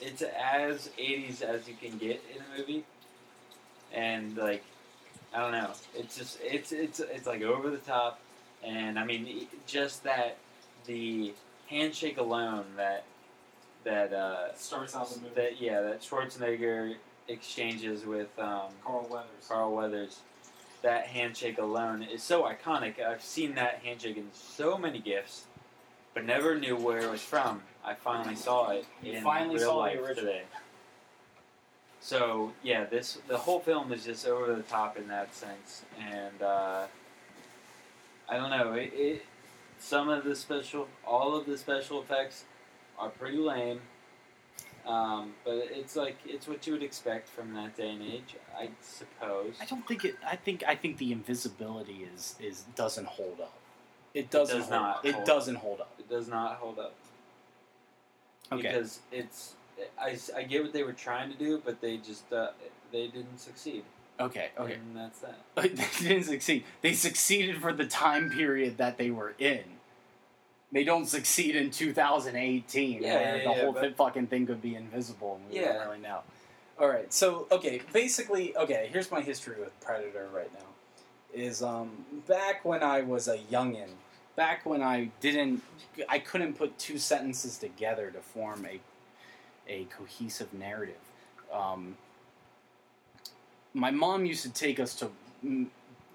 Speaker 1: it's as 80s as you can get in a movie and like i don't know it's just it's it's it's like over the top and i mean just that the handshake alone that that uh
Speaker 2: Starts out the movie.
Speaker 1: that yeah that schwarzenegger exchanges with um
Speaker 2: Carl Weathers.
Speaker 1: Carl Weathers. That handshake alone is so iconic. I've seen that handshake in so many gifs, but never knew where it was from. I finally saw it
Speaker 2: You
Speaker 1: in
Speaker 2: finally
Speaker 1: real
Speaker 2: saw the original.
Speaker 1: today. So yeah, this the whole film is just over the top in that sense, and uh, I don't know. It, it some of the special, all of the special effects are pretty lame. Um, but it's like it's what you would expect from that day and age, I suppose.
Speaker 2: I don't think it. I think I think the invisibility is is doesn't hold up. It doesn't.
Speaker 1: does
Speaker 2: hold,
Speaker 1: not
Speaker 2: It
Speaker 1: hold
Speaker 2: doesn't hold up.
Speaker 1: It does not hold up
Speaker 2: Okay.
Speaker 1: because it's. I, I get what they were trying to do, but they just uh, they didn't succeed,
Speaker 2: okay. Okay.
Speaker 1: and that's that.
Speaker 2: they didn't succeed. They succeeded for the time period that they were in. They don't succeed in 2018,
Speaker 1: Yeah,
Speaker 2: where
Speaker 1: yeah,
Speaker 2: the
Speaker 1: yeah,
Speaker 2: whole fucking thing could be invisible. And we
Speaker 1: Yeah.
Speaker 2: don't really know. All right, so okay, basically, okay. Here's my history with Predator right now. Is um back when I was a youngin, back when I didn't, I couldn't put two sentences together to form a a cohesive narrative. Um, my mom used to take us to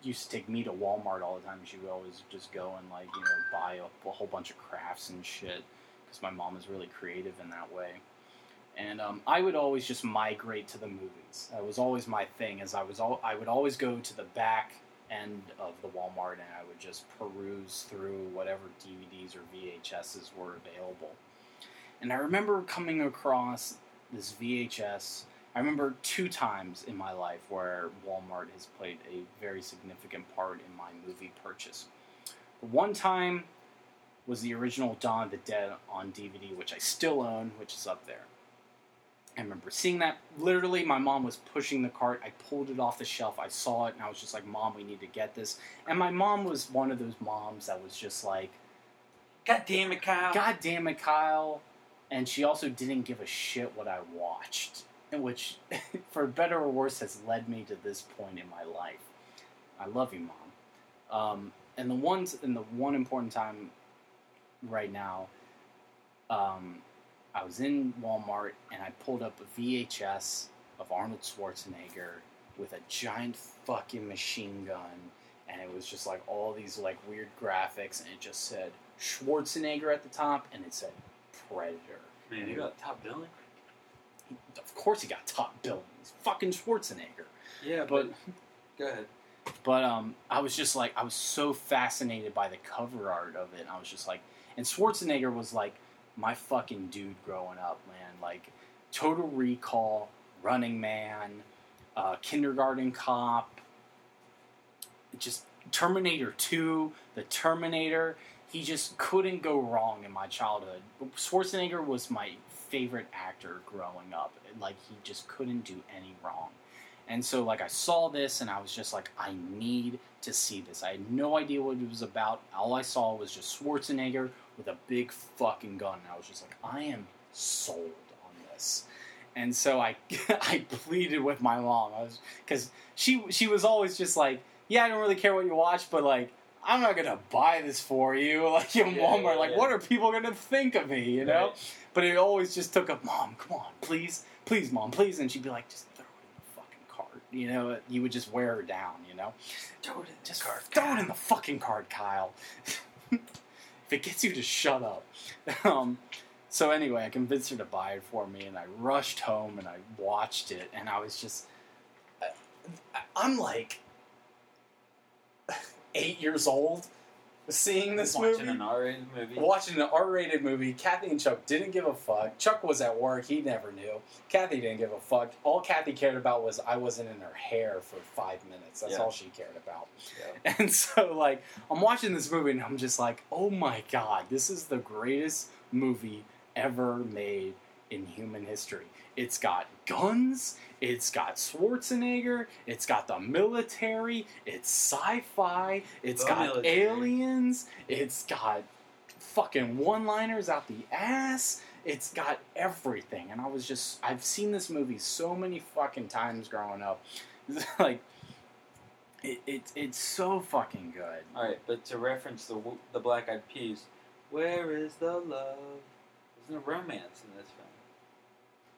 Speaker 2: used to take me to Walmart all the time. She would always just go and like you know buy a, a whole bunch of crafts and shit because my mom is really creative in that way. And um, I would always just migrate to the movies. That was always my thing. As I was, all, I would always go to the back end of the Walmart and I would just peruse through whatever DVDs or VHSs were available. And I remember coming across this VHS. I remember two times in my life where Walmart has played a very significant part in my movie purchase. One time was the original Dawn of the Dead on DVD, which I still own, which is up there. I remember seeing that. Literally, my mom was pushing the cart. I pulled it off the shelf. I saw it, and I was just like, "Mom, we need to get this." And my mom was one of those moms that was just like,
Speaker 1: God damn it, Kyle!
Speaker 2: God damn it, Kyle. And she also didn't give a shit what I watched, which, for better or worse, has led me to this point in my life. I love you, mom. Um, and the ones, and the one important time right now, um, I was in Walmart and I pulled up a VHS of Arnold Schwarzenegger with a giant fucking machine gun, and it was just like all these like weird graphics, and it just said Schwarzenegger at the top, and it said Predator.
Speaker 1: Man, you got top billing.
Speaker 2: Of course, he got top billing. He's fucking Schwarzenegger.
Speaker 1: Yeah,
Speaker 2: But
Speaker 1: but go ahead.
Speaker 2: but um, I was just like I was so fascinated by the cover art of it. And I was just like, and Schwarzenegger was like my fucking dude growing up, man. Like Total Recall, Running Man, uh, Kindergarten Cop, just Terminator Two, The Terminator. He just couldn't go wrong in my childhood. Schwarzenegger was my favorite actor growing up. Like he just couldn't do any wrong. And so, like, I saw this and I was just like, I need to see this. I had no idea what it was about. All I saw was just Schwarzenegger with a big fucking gun. And I was just like, I am sold on this. And so I, I pleaded with my mom. I was because she she was always just like, yeah, I don't really care what you watch, but like, I'm not gonna buy this for you. Like in
Speaker 1: Yeah,
Speaker 2: Walmart,
Speaker 1: yeah,
Speaker 2: like,
Speaker 1: yeah.
Speaker 2: what are people gonna think of me? You know.
Speaker 1: Right.
Speaker 2: But it always just took a mom, come on, please, please, mom, please, and she'd be like, just throw it in the fucking cart. You know, you would just wear her down. You know,
Speaker 1: Throw it in
Speaker 2: just
Speaker 1: the cart,
Speaker 2: throw it in the fucking cart, Kyle. if it gets you to shut up. Um, so anyway, I convinced her to buy it for me, and I rushed home and I watched it, and I was just, I, I'm like eight years old, seeing this
Speaker 1: Watching
Speaker 2: movie
Speaker 1: an R-rated movie.
Speaker 2: watching an R-rated movie. Kathy and Chuck didn't give a fuck. Chuck was at work; he never knew. Kathy didn't give a fuck. All Kathy cared about was I wasn't in her hair for five minutes. That's
Speaker 1: Yeah.
Speaker 2: all she cared about.
Speaker 1: Yeah.
Speaker 2: And so, like, I'm watching this movie, and I'm just like, oh my god, this is the greatest movie ever made in human history. It's got guns, it's got Schwarzenegger, it's got the military, it's sci-fi, It's
Speaker 1: The
Speaker 2: got
Speaker 1: military.
Speaker 2: aliens, it's got fucking one-liners out the ass. It's got everything, and I was just I've seen this movie so many fucking times growing up. like it, it, it's so fucking good.
Speaker 1: All right, but to reference the the Black Eyed Peas, where is the love? There's no romance in this film.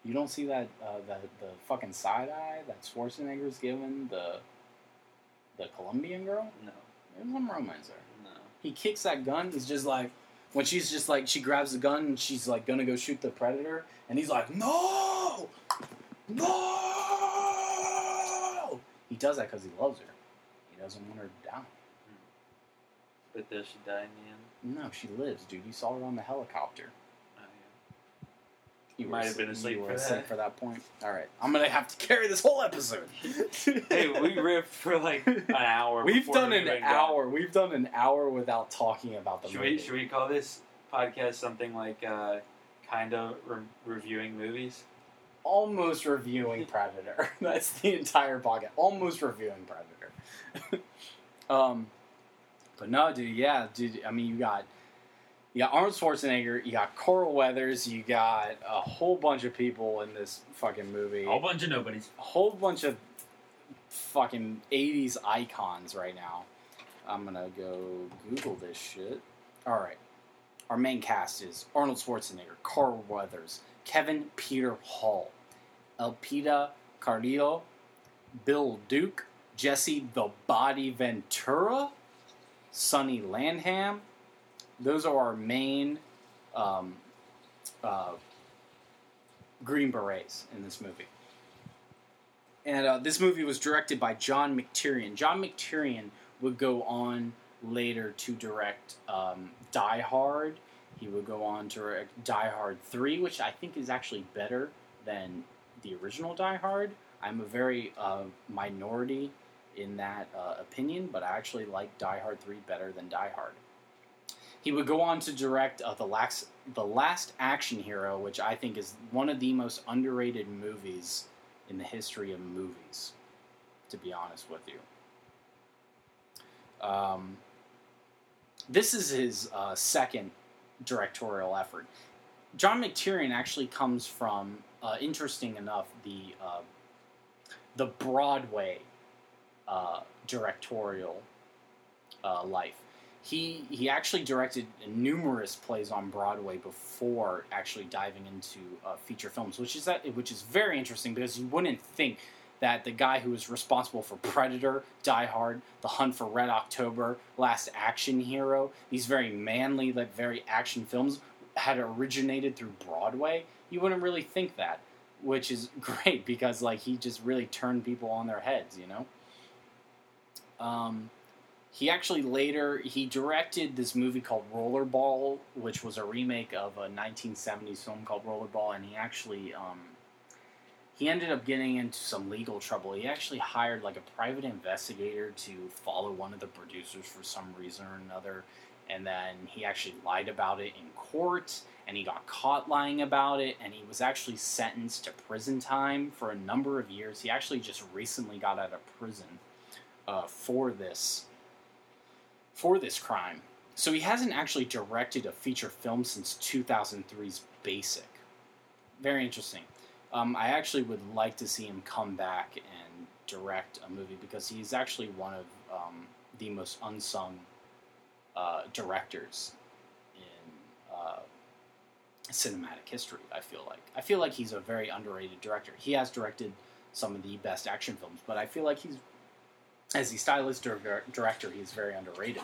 Speaker 2: You don't see that uh, the the fucking side eye that Schwarzenegger's given the the Colombian girl.
Speaker 1: No,
Speaker 2: There's some romance there.
Speaker 1: no.
Speaker 2: He kicks that gun. He's just like when she's just like she grabs the gun and she's like gonna go shoot the predator, and he's like, no, no. He does that because he loves her. He doesn't want her down.
Speaker 1: But does she die in the end?
Speaker 2: No, she lives, dude. You saw her on the helicopter. You
Speaker 1: might have been
Speaker 2: asleep-
Speaker 1: for
Speaker 2: asleep
Speaker 1: that.
Speaker 2: for that point. All right, I'm gonna have to carry this whole episode.
Speaker 1: hey, we riffed for like an hour.
Speaker 2: We've done
Speaker 1: we
Speaker 2: an hour. We've done an hour without talking about the
Speaker 1: Should
Speaker 2: movie.
Speaker 1: we should we call this podcast something like uh, kind of re- reviewing movies?
Speaker 2: Almost reviewing Predator. That's the entire podcast. Almost reviewing Predator. um, but no, dude. Yeah, dude. I mean, you got you got Arnold Schwarzenegger. You got Carl Weathers. You got a whole bunch of people in this fucking movie.
Speaker 1: A whole bunch of nobodies.
Speaker 2: a whole bunch of fucking 80s icons right now. I'm gonna go Google this shit. Alright. Our main cast is Arnold Schwarzenegger, Carl Weathers, Kevin Peter Hall, Elpidia Carrillo, Bill Duke, Jesse the Body Ventura, Sonny Landham. Those are our main um, uh, Green Berets in this movie. And uh, this movie was directed by John McTiernan. John McTiernan would go on later to direct um, Die Hard. He would go on to direct Die Hard 3, which I think is actually better than the original Die Hard. I'm a very uh, minority in that uh, opinion, but I actually like Die Hard 3 better than Die Hard. He would go on to direct uh, the last the Last Action Hero, which I think is one of the most underrated movies in the history of movies. To be honest with you, um, this is his uh, second directorial effort. John McTiernan actually comes from, uh, interesting enough, the uh, the Broadway uh, directorial uh, life. He he actually directed numerous plays on Broadway before actually diving into uh, feature films, which is that which is very interesting because you wouldn't think that the guy who was responsible for Predator, Die Hard, The Hunt for Red October, Last Action Hero, these very manly, like very action films, had originated through Broadway. You wouldn't really think that, which is great because like he just really turned people on their heads, you know. Um, he actually later he directed this movie called Rollerball, which was a remake of a 1970s film called Rollerball, and he actually um, he ended up getting into some legal trouble. He actually hired like a private investigator to follow one of the producers for some reason or another, and then he actually lied about it in court, and he got caught lying about it, and he was actually sentenced to prison time for a number of years. He actually just recently got out of prison uh, for this for this crime. So he hasn't actually directed a feature film since 2003's Basic. Very interesting. Um, I actually would like to see him come back and direct a movie because he's actually one of um, the most unsung uh, directors in uh, cinematic history. I feel like I feel like he's a very underrated director. He has directed some of the best action films, but I feel like he's as the stylist dir- director, he's very underrated.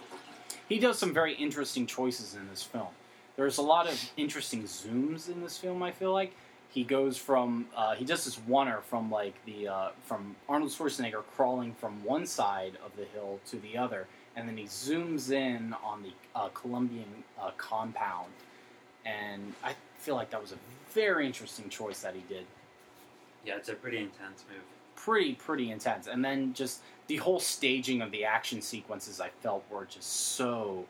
Speaker 2: He does some very interesting choices in this film. There's a lot of interesting zooms in this film. I feel like he goes from uh, he does this oneer from like the uh, from Arnold Schwarzenegger crawling from one side of the hill to the other, and then he zooms in on the uh, Colombian uh, compound, and I feel like that was a very interesting choice that he did
Speaker 1: Yeah, it's a pretty intense move.
Speaker 2: pretty pretty intense and then just the whole staging of the action sequences i felt were just so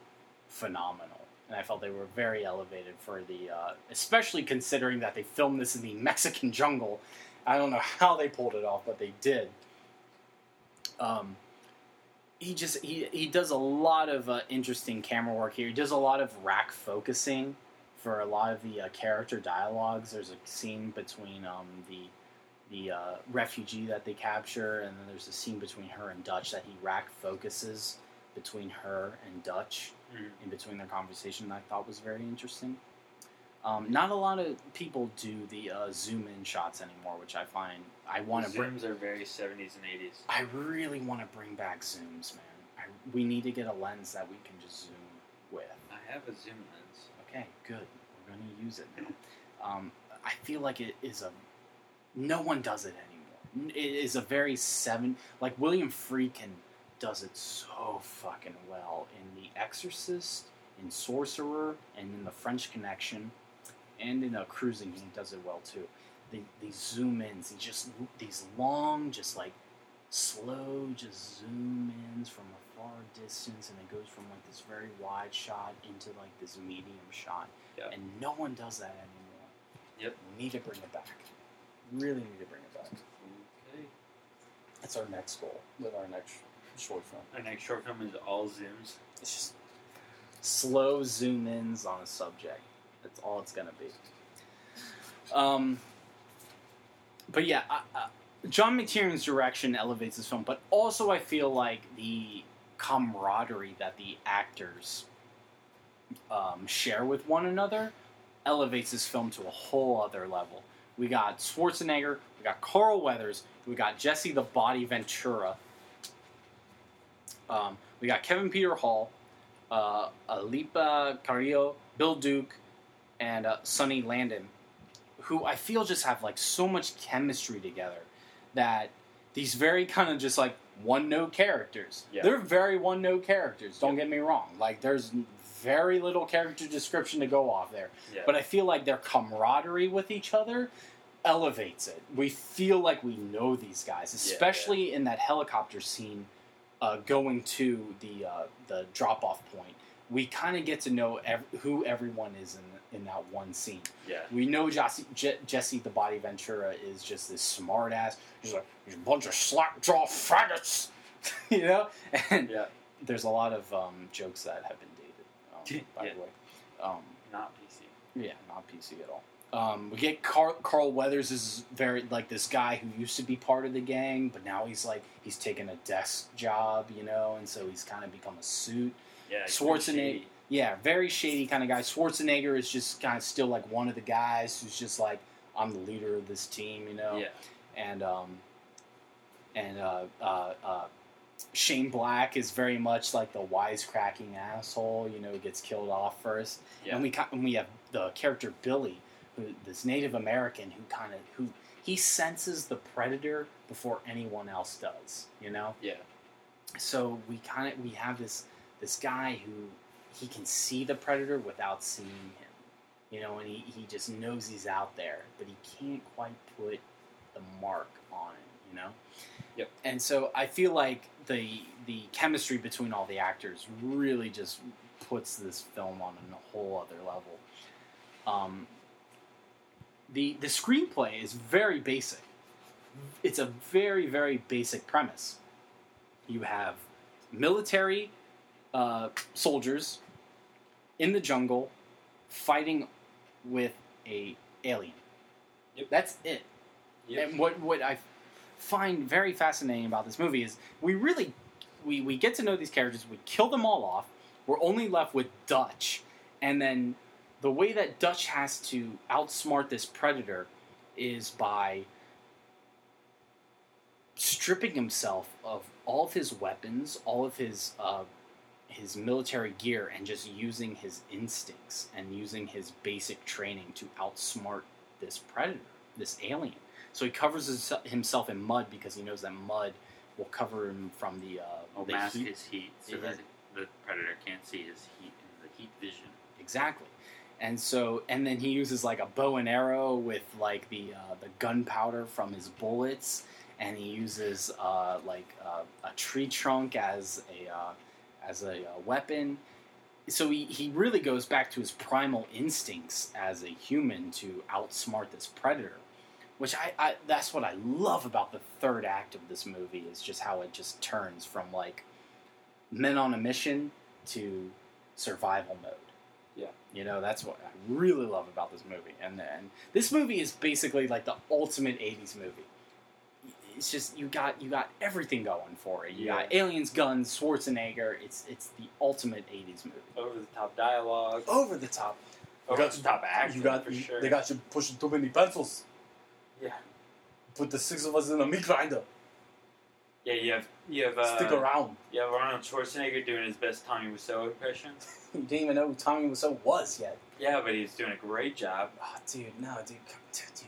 Speaker 2: phenomenal. And i felt they were very elevated for the uh, especially considering that they filmed this in the mexican jungle. I don't know how they pulled it off but they did. Um, he just he, he does a lot of uh, interesting camera work here. He does a lot of rack focusing for a lot of the uh, character dialogues. There's a scene between um, the the uh, refugee that they capture, and then there's a scene between her and Dutch that he rack focuses between her and Dutch
Speaker 1: Mhm.
Speaker 2: in between their conversation. that I thought was very interesting. Um, not a lot of people do the uh, zoom in shots anymore, which I find I want to bring.
Speaker 1: Zooms are very 70s and 80s.
Speaker 2: I really want to bring back zooms, man. I, we need to get a lens that we can just zoom with.
Speaker 1: I have a zoom lens.
Speaker 2: Okay, good. We're going to use it now. Um, I feel like it is a. No one does it anymore. It is a very seven. Like William Friedkin does it so fucking well in The Exorcist, in Sorcerer, and in The French Connection. and in a cruising he does it well too. The, these zoom ins, he just these long, just like slow, just zoom ins from a far distance, and it goes from like this very wide shot into like this medium shot,
Speaker 1: Yeah.
Speaker 2: and no one does that anymore.
Speaker 1: Yep.
Speaker 2: We need to bring it back. Really need to bring it back.
Speaker 1: Okay.
Speaker 2: That's our next goal with our next short film.
Speaker 1: Our next short film is all zooms.
Speaker 2: It's just slow zoom ins on a subject. That's all it's gonna be. Um, but yeah, I, I, John McTiernan's direction elevates this film, but also I feel like the camaraderie that the actors um, share with one another elevates this film to a whole other level. We got Schwarzenegger, we got Carl Weathers, we got Jesse the Body Ventura, um, we got Kevin Peter Hall, uh, Alipa Carrillo, Bill Duke, and uh, Sonny Landham, who I feel just have like so much chemistry together that these very kind of just like one note characters.
Speaker 1: Yeah.
Speaker 2: They're very one note characters. Don't get me wrong. Like there's very little character description to go off there.
Speaker 1: Yeah.
Speaker 2: But I feel like their camaraderie with each other elevates it. We feel like we know these guys,
Speaker 1: Yeah,
Speaker 2: especially in that helicopter scene uh, going to the uh, the drop off point. We kind of get to know ev- who everyone is in in that one scene.
Speaker 1: yeah.
Speaker 2: We know Jesse, Je- Jesse the Body Ventura is just this smart ass. He's like he's a bunch of slack jaw faggots, you know. And
Speaker 1: Yeah.
Speaker 2: there's a lot of um, jokes that have been by
Speaker 1: Yeah.
Speaker 2: the way. Um,
Speaker 1: Not PC.
Speaker 2: yeah, not PC at all. Um, we get Carl, Carl Weathers is very like this guy who used to be part of the gang, but now he's like he's taken a desk job, you know, and so he's kind of become a suit.
Speaker 1: Yeah.
Speaker 2: Schwarzenegger, yeah, very shady kind of guy. Schwarzenegger is just kind of still like one of the guys who's just like I'm the leader of this team, you know,
Speaker 1: Yeah.
Speaker 2: and um, and uh, uh, uh, Shane Black is very much like the wisecracking asshole, you know, gets killed off first.
Speaker 1: Yeah.
Speaker 2: And we and we have the character Billy, who this Native American who kind of who he senses the predator before anyone else does. You know,
Speaker 1: Yeah.
Speaker 2: so we kind of we have this this guy who he can see the predator without seeing him. You know, and he, he just knows he's out there, but he can't quite put the mark on it. You know.
Speaker 1: Yep.
Speaker 2: And so I feel like the the chemistry between all the actors really just puts this film on a whole other level. Um, the the screenplay is very basic. It's a very very basic premise. You have military uh, soldiers in the jungle fighting with a alien.
Speaker 1: Yep.
Speaker 2: That's it.
Speaker 1: Yep.
Speaker 2: And what what I find very fascinating about this movie is we really we, we get to know these characters, we kill them all off, we're only left with Dutch. And then the way that Dutch has to outsmart this predator is by stripping himself of all of his weapons, all of his uh, his military gear, and just using his instincts and using his basic training to outsmart this predator, this alien. So he covers his, himself in mud because he knows that mud will cover him from the uh,
Speaker 1: Will
Speaker 2: the
Speaker 1: mask
Speaker 2: heat.
Speaker 1: his heat so
Speaker 2: Yeah.
Speaker 1: that the predator can't see his heat the heat vision.
Speaker 2: Exactly. And so, and then he uses like a bow and arrow with like the uh, the gunpowder from his bullets, and he uses uh, like uh, a tree trunk as a uh, as a uh, weapon. So he, he really goes back to his primal instincts as a human to outsmart this predator, which I, I that's what I love about the third act of this movie is just how it just turns from like men on a mission to survival mode.
Speaker 1: Yeah.
Speaker 2: You know, that's what I really love about this movie. And then this movie is basically like the ultimate 80s movie. It's just you got you got everything going for it. You got aliens, guns, Schwarzenegger. It's it's the ultimate 80s movie.
Speaker 1: Over the top dialogue.
Speaker 2: Over the top.
Speaker 1: Over
Speaker 3: got
Speaker 1: the top action.
Speaker 3: You got
Speaker 1: for sure.
Speaker 3: they got you pushing too many pencils.
Speaker 1: Yeah.
Speaker 3: Put the six of us in a meat grinder.
Speaker 1: Yeah, you have you have uh,
Speaker 3: Stick around.
Speaker 1: you have Arnold Schwarzenegger doing his best Tommy Wiseau impression.
Speaker 2: You didn't even know who Tommy Wiseau was yet.
Speaker 1: Yeah, but he's doing a great job.
Speaker 2: Oh, dude, no, dude, come- dude, dude.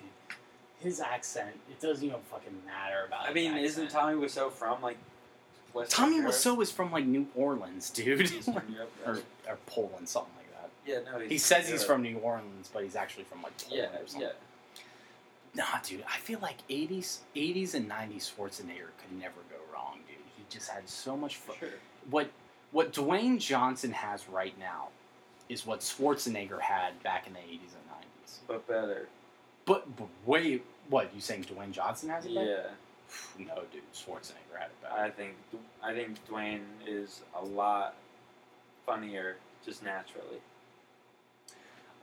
Speaker 2: His accent, it doesn't even fucking matter about.
Speaker 1: I mean,
Speaker 2: accent.
Speaker 1: isn't Tommy Wiseau from like Western
Speaker 2: Tommy
Speaker 1: Europe?
Speaker 2: Wiseau is from like New Orleans, dude,
Speaker 1: Eastern Europe,
Speaker 2: or,
Speaker 1: right?
Speaker 2: or Poland, something like that.
Speaker 1: Yeah, no. He's
Speaker 2: He says he's from New Orleans, but he's actually from like
Speaker 1: Yeah,
Speaker 2: Poland or something.
Speaker 1: yeah.
Speaker 2: Nah, dude, I feel like 80s, 80s and 90s Schwarzenegger could never go wrong, dude. He just had so much fun.
Speaker 1: Sure.
Speaker 2: What what Dwayne Johnson has right now is what Schwarzenegger had back in the 80s and 90s.
Speaker 1: But better.
Speaker 2: But, but wait, what you saying? Dwayne Johnson has it? back?
Speaker 1: Yeah.
Speaker 2: No, dude, Schwarzenegger had it back.
Speaker 1: I think I think Dwayne is a lot funnier just naturally.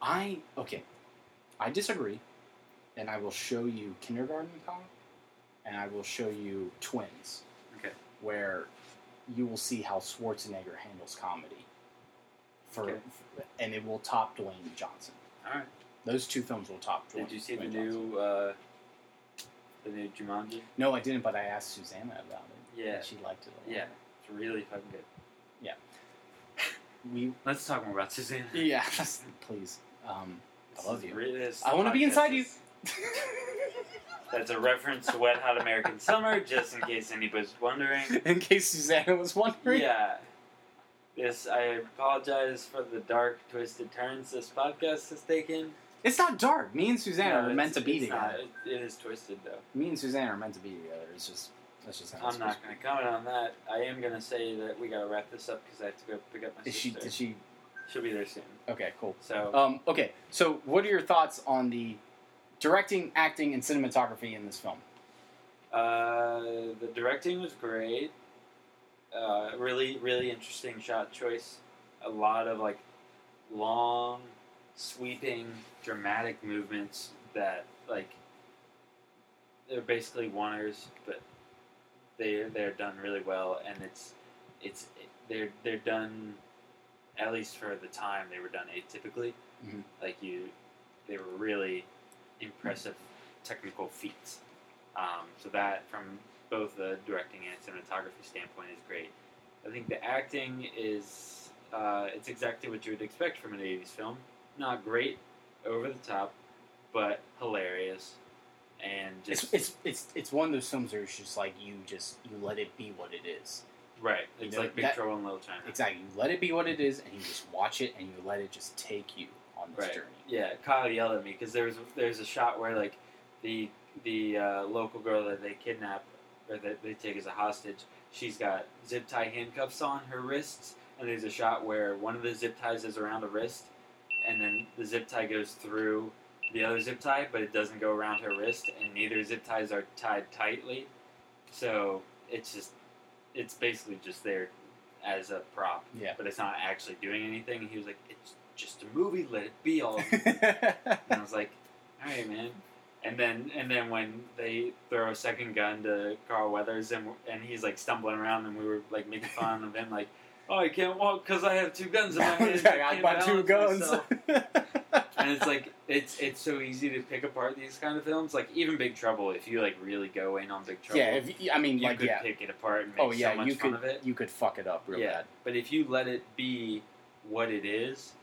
Speaker 2: I okay, I disagree, and I will show you Kindergarten Cop, and I will show you Twins.
Speaker 1: Okay.
Speaker 2: Where you will see how Schwarzenegger handles comedy. For,
Speaker 1: Okay.
Speaker 2: and it will top Dwayne Johnson.
Speaker 1: All right.
Speaker 2: Those two films will top. Dwayne,
Speaker 1: Did you see the
Speaker 2: Johnson.
Speaker 1: new uh, the new Jumanji?
Speaker 2: No, I didn't, but I asked Susanna about it.
Speaker 1: Yeah.
Speaker 2: and she liked it. A lot.
Speaker 1: Yeah. It's really fucking good. Yeah.
Speaker 2: We.
Speaker 1: Let's talk more about Susanna.
Speaker 2: Yeah, please. Um, I love you.
Speaker 1: Really,
Speaker 2: I wanna be inside you.
Speaker 1: That's a reference to Wet Hot American Summer, just in case anybody's wondering.
Speaker 2: In case Susanna was wondering.
Speaker 1: Yeah. This I apologize for the dark, twisted turns this podcast has taken.
Speaker 2: It's not dark. Me and Susanna
Speaker 1: No,
Speaker 2: are meant to be
Speaker 1: it's not.
Speaker 2: together.
Speaker 1: It- is twisted though.
Speaker 2: Me and Susanna are meant to be together. It's just that's just how
Speaker 1: I'm not going to comment on that. I am going to say that we got to wrap this up because I have to go pick up my
Speaker 2: Is she?
Speaker 1: sister.
Speaker 2: Did she?
Speaker 1: She'll be there soon.
Speaker 2: Okay, cool.
Speaker 1: So
Speaker 2: Um, okay, so what are your thoughts on the directing, acting, and cinematography in this film?
Speaker 1: uh, the directing was great. Uh, really, really interesting shot choice. A lot of like long, sweeping, dramatic movements that like they're basically oneers, but they they're done really well, and it's it's they're they're done at least for the time they were done atypically.
Speaker 2: Mhm.
Speaker 1: Like you, they were really impressive technical feats. Um, so that from both the directing and cinematography standpoint is great. I think the acting is uh, it's exactly what you would expect from an '80s film. Not great, over the top, but hilarious, and
Speaker 2: It's
Speaker 1: just
Speaker 2: it's it's it's one of those films where it's just like you just you let it be what it is.
Speaker 1: right.
Speaker 2: you
Speaker 1: It's
Speaker 2: know,
Speaker 1: like Big
Speaker 2: that-
Speaker 1: Trouble in Little China.
Speaker 2: Exactly, you let it be what it is, and you just watch it, and you let it just take you on this
Speaker 1: Right.
Speaker 2: journey.
Speaker 1: Yeah, Kyle yelled at me because there's there's a shot where like the the uh, local girl that they kidnap or that they take as a hostage, she's got zip tie handcuffs on her wrists, and there's a shot where one of the zip ties is around the wrist, and then the zip tie goes through the other zip tie, but it doesn't go around her wrist, and neither zip ties are tied tightly, so it's just it's basically just there as a prop,
Speaker 2: Yeah.
Speaker 1: but it's not actually doing anything. And he was like, "It's just a movie, let it be all." And I was like, "All right, man." And then and then when they throw a second gun to Carl Weathers and and he's like stumbling around and we were like making fun of him like, "Oh, I can't walk because I have two guns in my hand."
Speaker 2: I got two guns.
Speaker 1: myself." and it's like it's it's so easy to pick apart these kind of films. Like even Big Trouble, if you like really go in on Big Trouble,
Speaker 2: yeah, if, I mean,
Speaker 1: you
Speaker 2: like,
Speaker 1: could
Speaker 2: yeah.
Speaker 1: pick it apart and oh, make
Speaker 2: Oh yeah,
Speaker 1: so much
Speaker 2: you
Speaker 1: fun
Speaker 2: could
Speaker 1: of it.
Speaker 2: you could fuck it up real
Speaker 1: yeah,
Speaker 2: bad.
Speaker 1: but if you let it be what it is,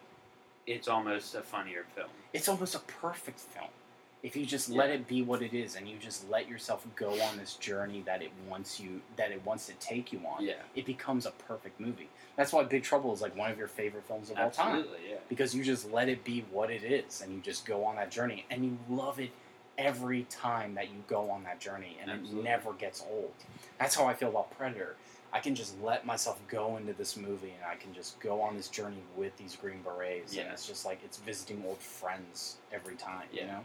Speaker 1: it's almost a funnier film.
Speaker 2: It's almost a perfect film. If you just let it be what it is, and you just let yourself go on this journey that it wants you, that it wants to take you on,
Speaker 1: Yeah,
Speaker 2: it becomes a perfect movie. That's why Big Trouble is like one of your favorite films of all time.
Speaker 1: absolutely. Yeah.
Speaker 2: because you just let it be what it is and you just go on that journey and you love it every time that you go on that journey and
Speaker 1: Absolutely.
Speaker 2: it never gets old that's how i feel about predator i can just let myself go into this movie and i can just go on this journey with these green berets and
Speaker 1: Yeah.
Speaker 2: it's just like it's visiting old friends every time you
Speaker 1: Yeah.
Speaker 2: know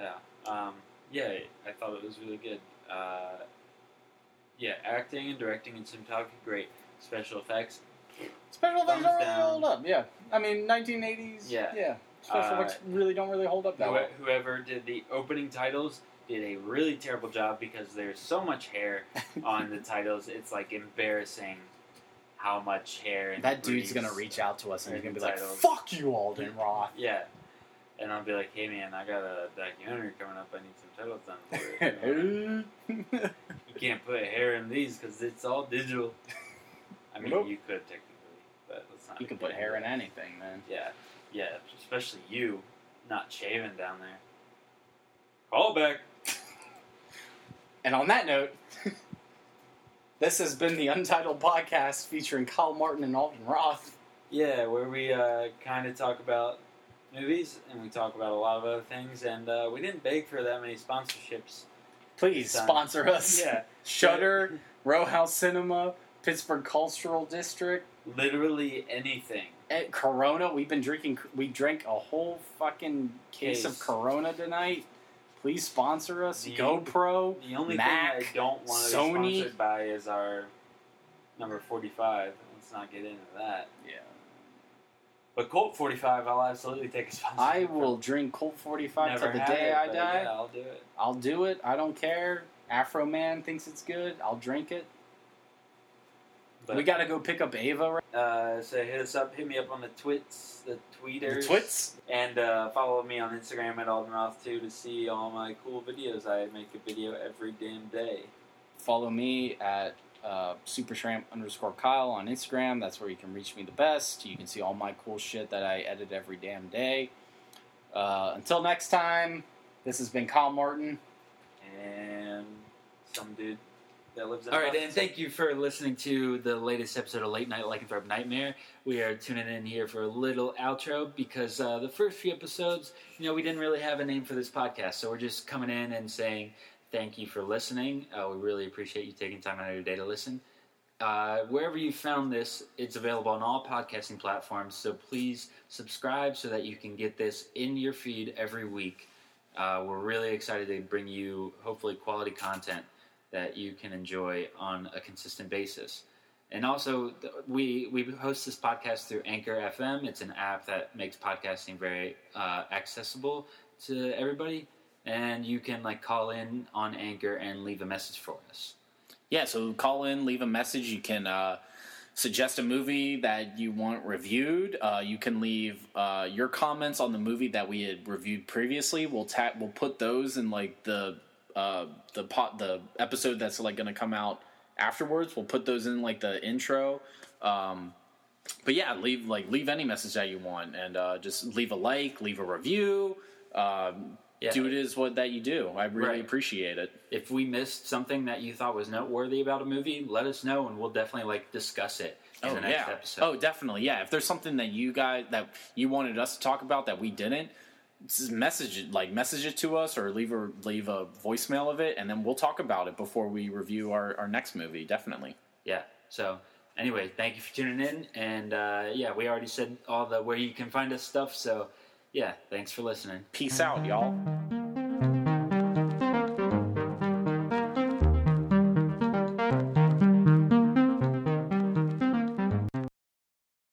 Speaker 1: Yeah. Um, yeah, I thought it was really good. Uh, yeah, acting and directing and cinematography, great. Special effects,
Speaker 2: special effects don't really hold up yeah i mean 1980s
Speaker 1: Yeah.
Speaker 2: yeah special
Speaker 1: Uh,
Speaker 2: effects really don't really hold up that
Speaker 1: Whoe-
Speaker 2: well
Speaker 1: whoever did the opening titles did a really terrible job because there's so much hair on the titles. It's like embarrassing how much hair.
Speaker 2: That dude's gonna reach out to us and he's gonna be
Speaker 1: the
Speaker 2: like fuck you alden roth
Speaker 1: Yeah. And I'll be like, hey man, I got a documentary coming up. I need some titles done for it. You. You can't put hair in these because it's all digital. I mean,
Speaker 2: Nope.
Speaker 1: you could technically, but let's not.
Speaker 2: You can put hair in anything, man.
Speaker 1: Yeah, yeah, especially you, not shaving down there. Call back.
Speaker 2: And on that note, this has been the Untitled Podcast featuring Kyle Martin and Alden Roth.
Speaker 4: Yeah, where we uh, kind of talk about movies and we talk about a lot of other things, and uh, we didn't beg for that many sponsorships.
Speaker 2: Please sponsor us.
Speaker 4: Yeah,
Speaker 2: Shudder, Row House Cinema, Pittsburgh Cultural District,
Speaker 4: literally anything.
Speaker 2: at Corona. We've been drinking. We drank a whole fucking case,
Speaker 4: Case.
Speaker 2: of Corona tonight. Please sponsor us.
Speaker 4: The-
Speaker 2: GoPro.
Speaker 4: The only
Speaker 2: Mac,
Speaker 4: thing I don't want to
Speaker 2: Sony.
Speaker 4: be sponsored by is our number 45. Let's not get into that.
Speaker 2: Yeah.
Speaker 4: But Colt 45, I'll absolutely take a sponsor.
Speaker 2: I will drink Colt 45
Speaker 4: Never
Speaker 2: till the day
Speaker 4: it,
Speaker 2: I die.
Speaker 4: Yeah, I'll do it.
Speaker 2: I'll do it. I don't care. Afroman thinks it's good. I'll drink it.
Speaker 4: But,
Speaker 2: we got to go pick up Ava. Right?
Speaker 4: uh, so hit us up, hit me up on the twits, the tweeters, the
Speaker 2: twits.
Speaker 4: and uh, follow me on Instagram at Aldenroth too to see all my cool videos. I make a video every damn day.
Speaker 2: Follow me at uh, supershramp underscore Kyle on Instagram. That's where you can reach me the best. You can see all my cool shit that I edit every damn day. Uh, until next time, this has been Kyle Martin.
Speaker 4: And some dude that lives in.
Speaker 1: All right, and thank you for listening to the latest episode of Late Night Lycanthrope Nightmare. We are tuning in here for a little outro because uh, the first few episodes, you know, we didn't really have a name for this podcast, so we're just coming in and saying thank you for listening. Uh, we really appreciate you taking time out of your day to listen. Uh, wherever you found this, it's available on all podcasting platforms. So please subscribe so that you can get this in your feed every week. Uh, we're really excited to bring you hopefully quality content that you can enjoy on a consistent basis. And also, we we host this podcast through Anchor FM. It's an app that makes podcasting very uh, accessible to everybody, and you can like call in on Anchor and leave a message for us.
Speaker 2: Yeah, so call in, leave a message. You can uh, suggest a movie that you want reviewed. Uh, you can leave uh, your comments on the movie that we had reviewed previously. We'll ta- we'll put those in like the uh, the pot the episode that's like going to come out afterwards. We'll put those in like the intro. Um, but yeah, leave like leave any message that you want, and uh, just leave a like, leave a review. Um,
Speaker 1: Yeah.
Speaker 2: Do it is what that you do. I really
Speaker 1: Right.
Speaker 2: appreciate it.
Speaker 1: If we missed something that you thought was noteworthy about a movie, let us know, and we'll definitely like discuss it in
Speaker 2: oh
Speaker 1: the next
Speaker 2: yeah.
Speaker 1: episode.
Speaker 2: Oh, definitely. Yeah. If there's something that you guys that you wanted us to talk about that we didn't, message it like message it to us or leave a leave a voicemail of it, and then we'll talk about it before we review our, our next movie. Definitely.
Speaker 1: yeah. So anyway, thank you for tuning in, and uh, yeah, we already said all the where you can find us stuff. So yeah, thanks for listening.
Speaker 2: Peace out, y'all.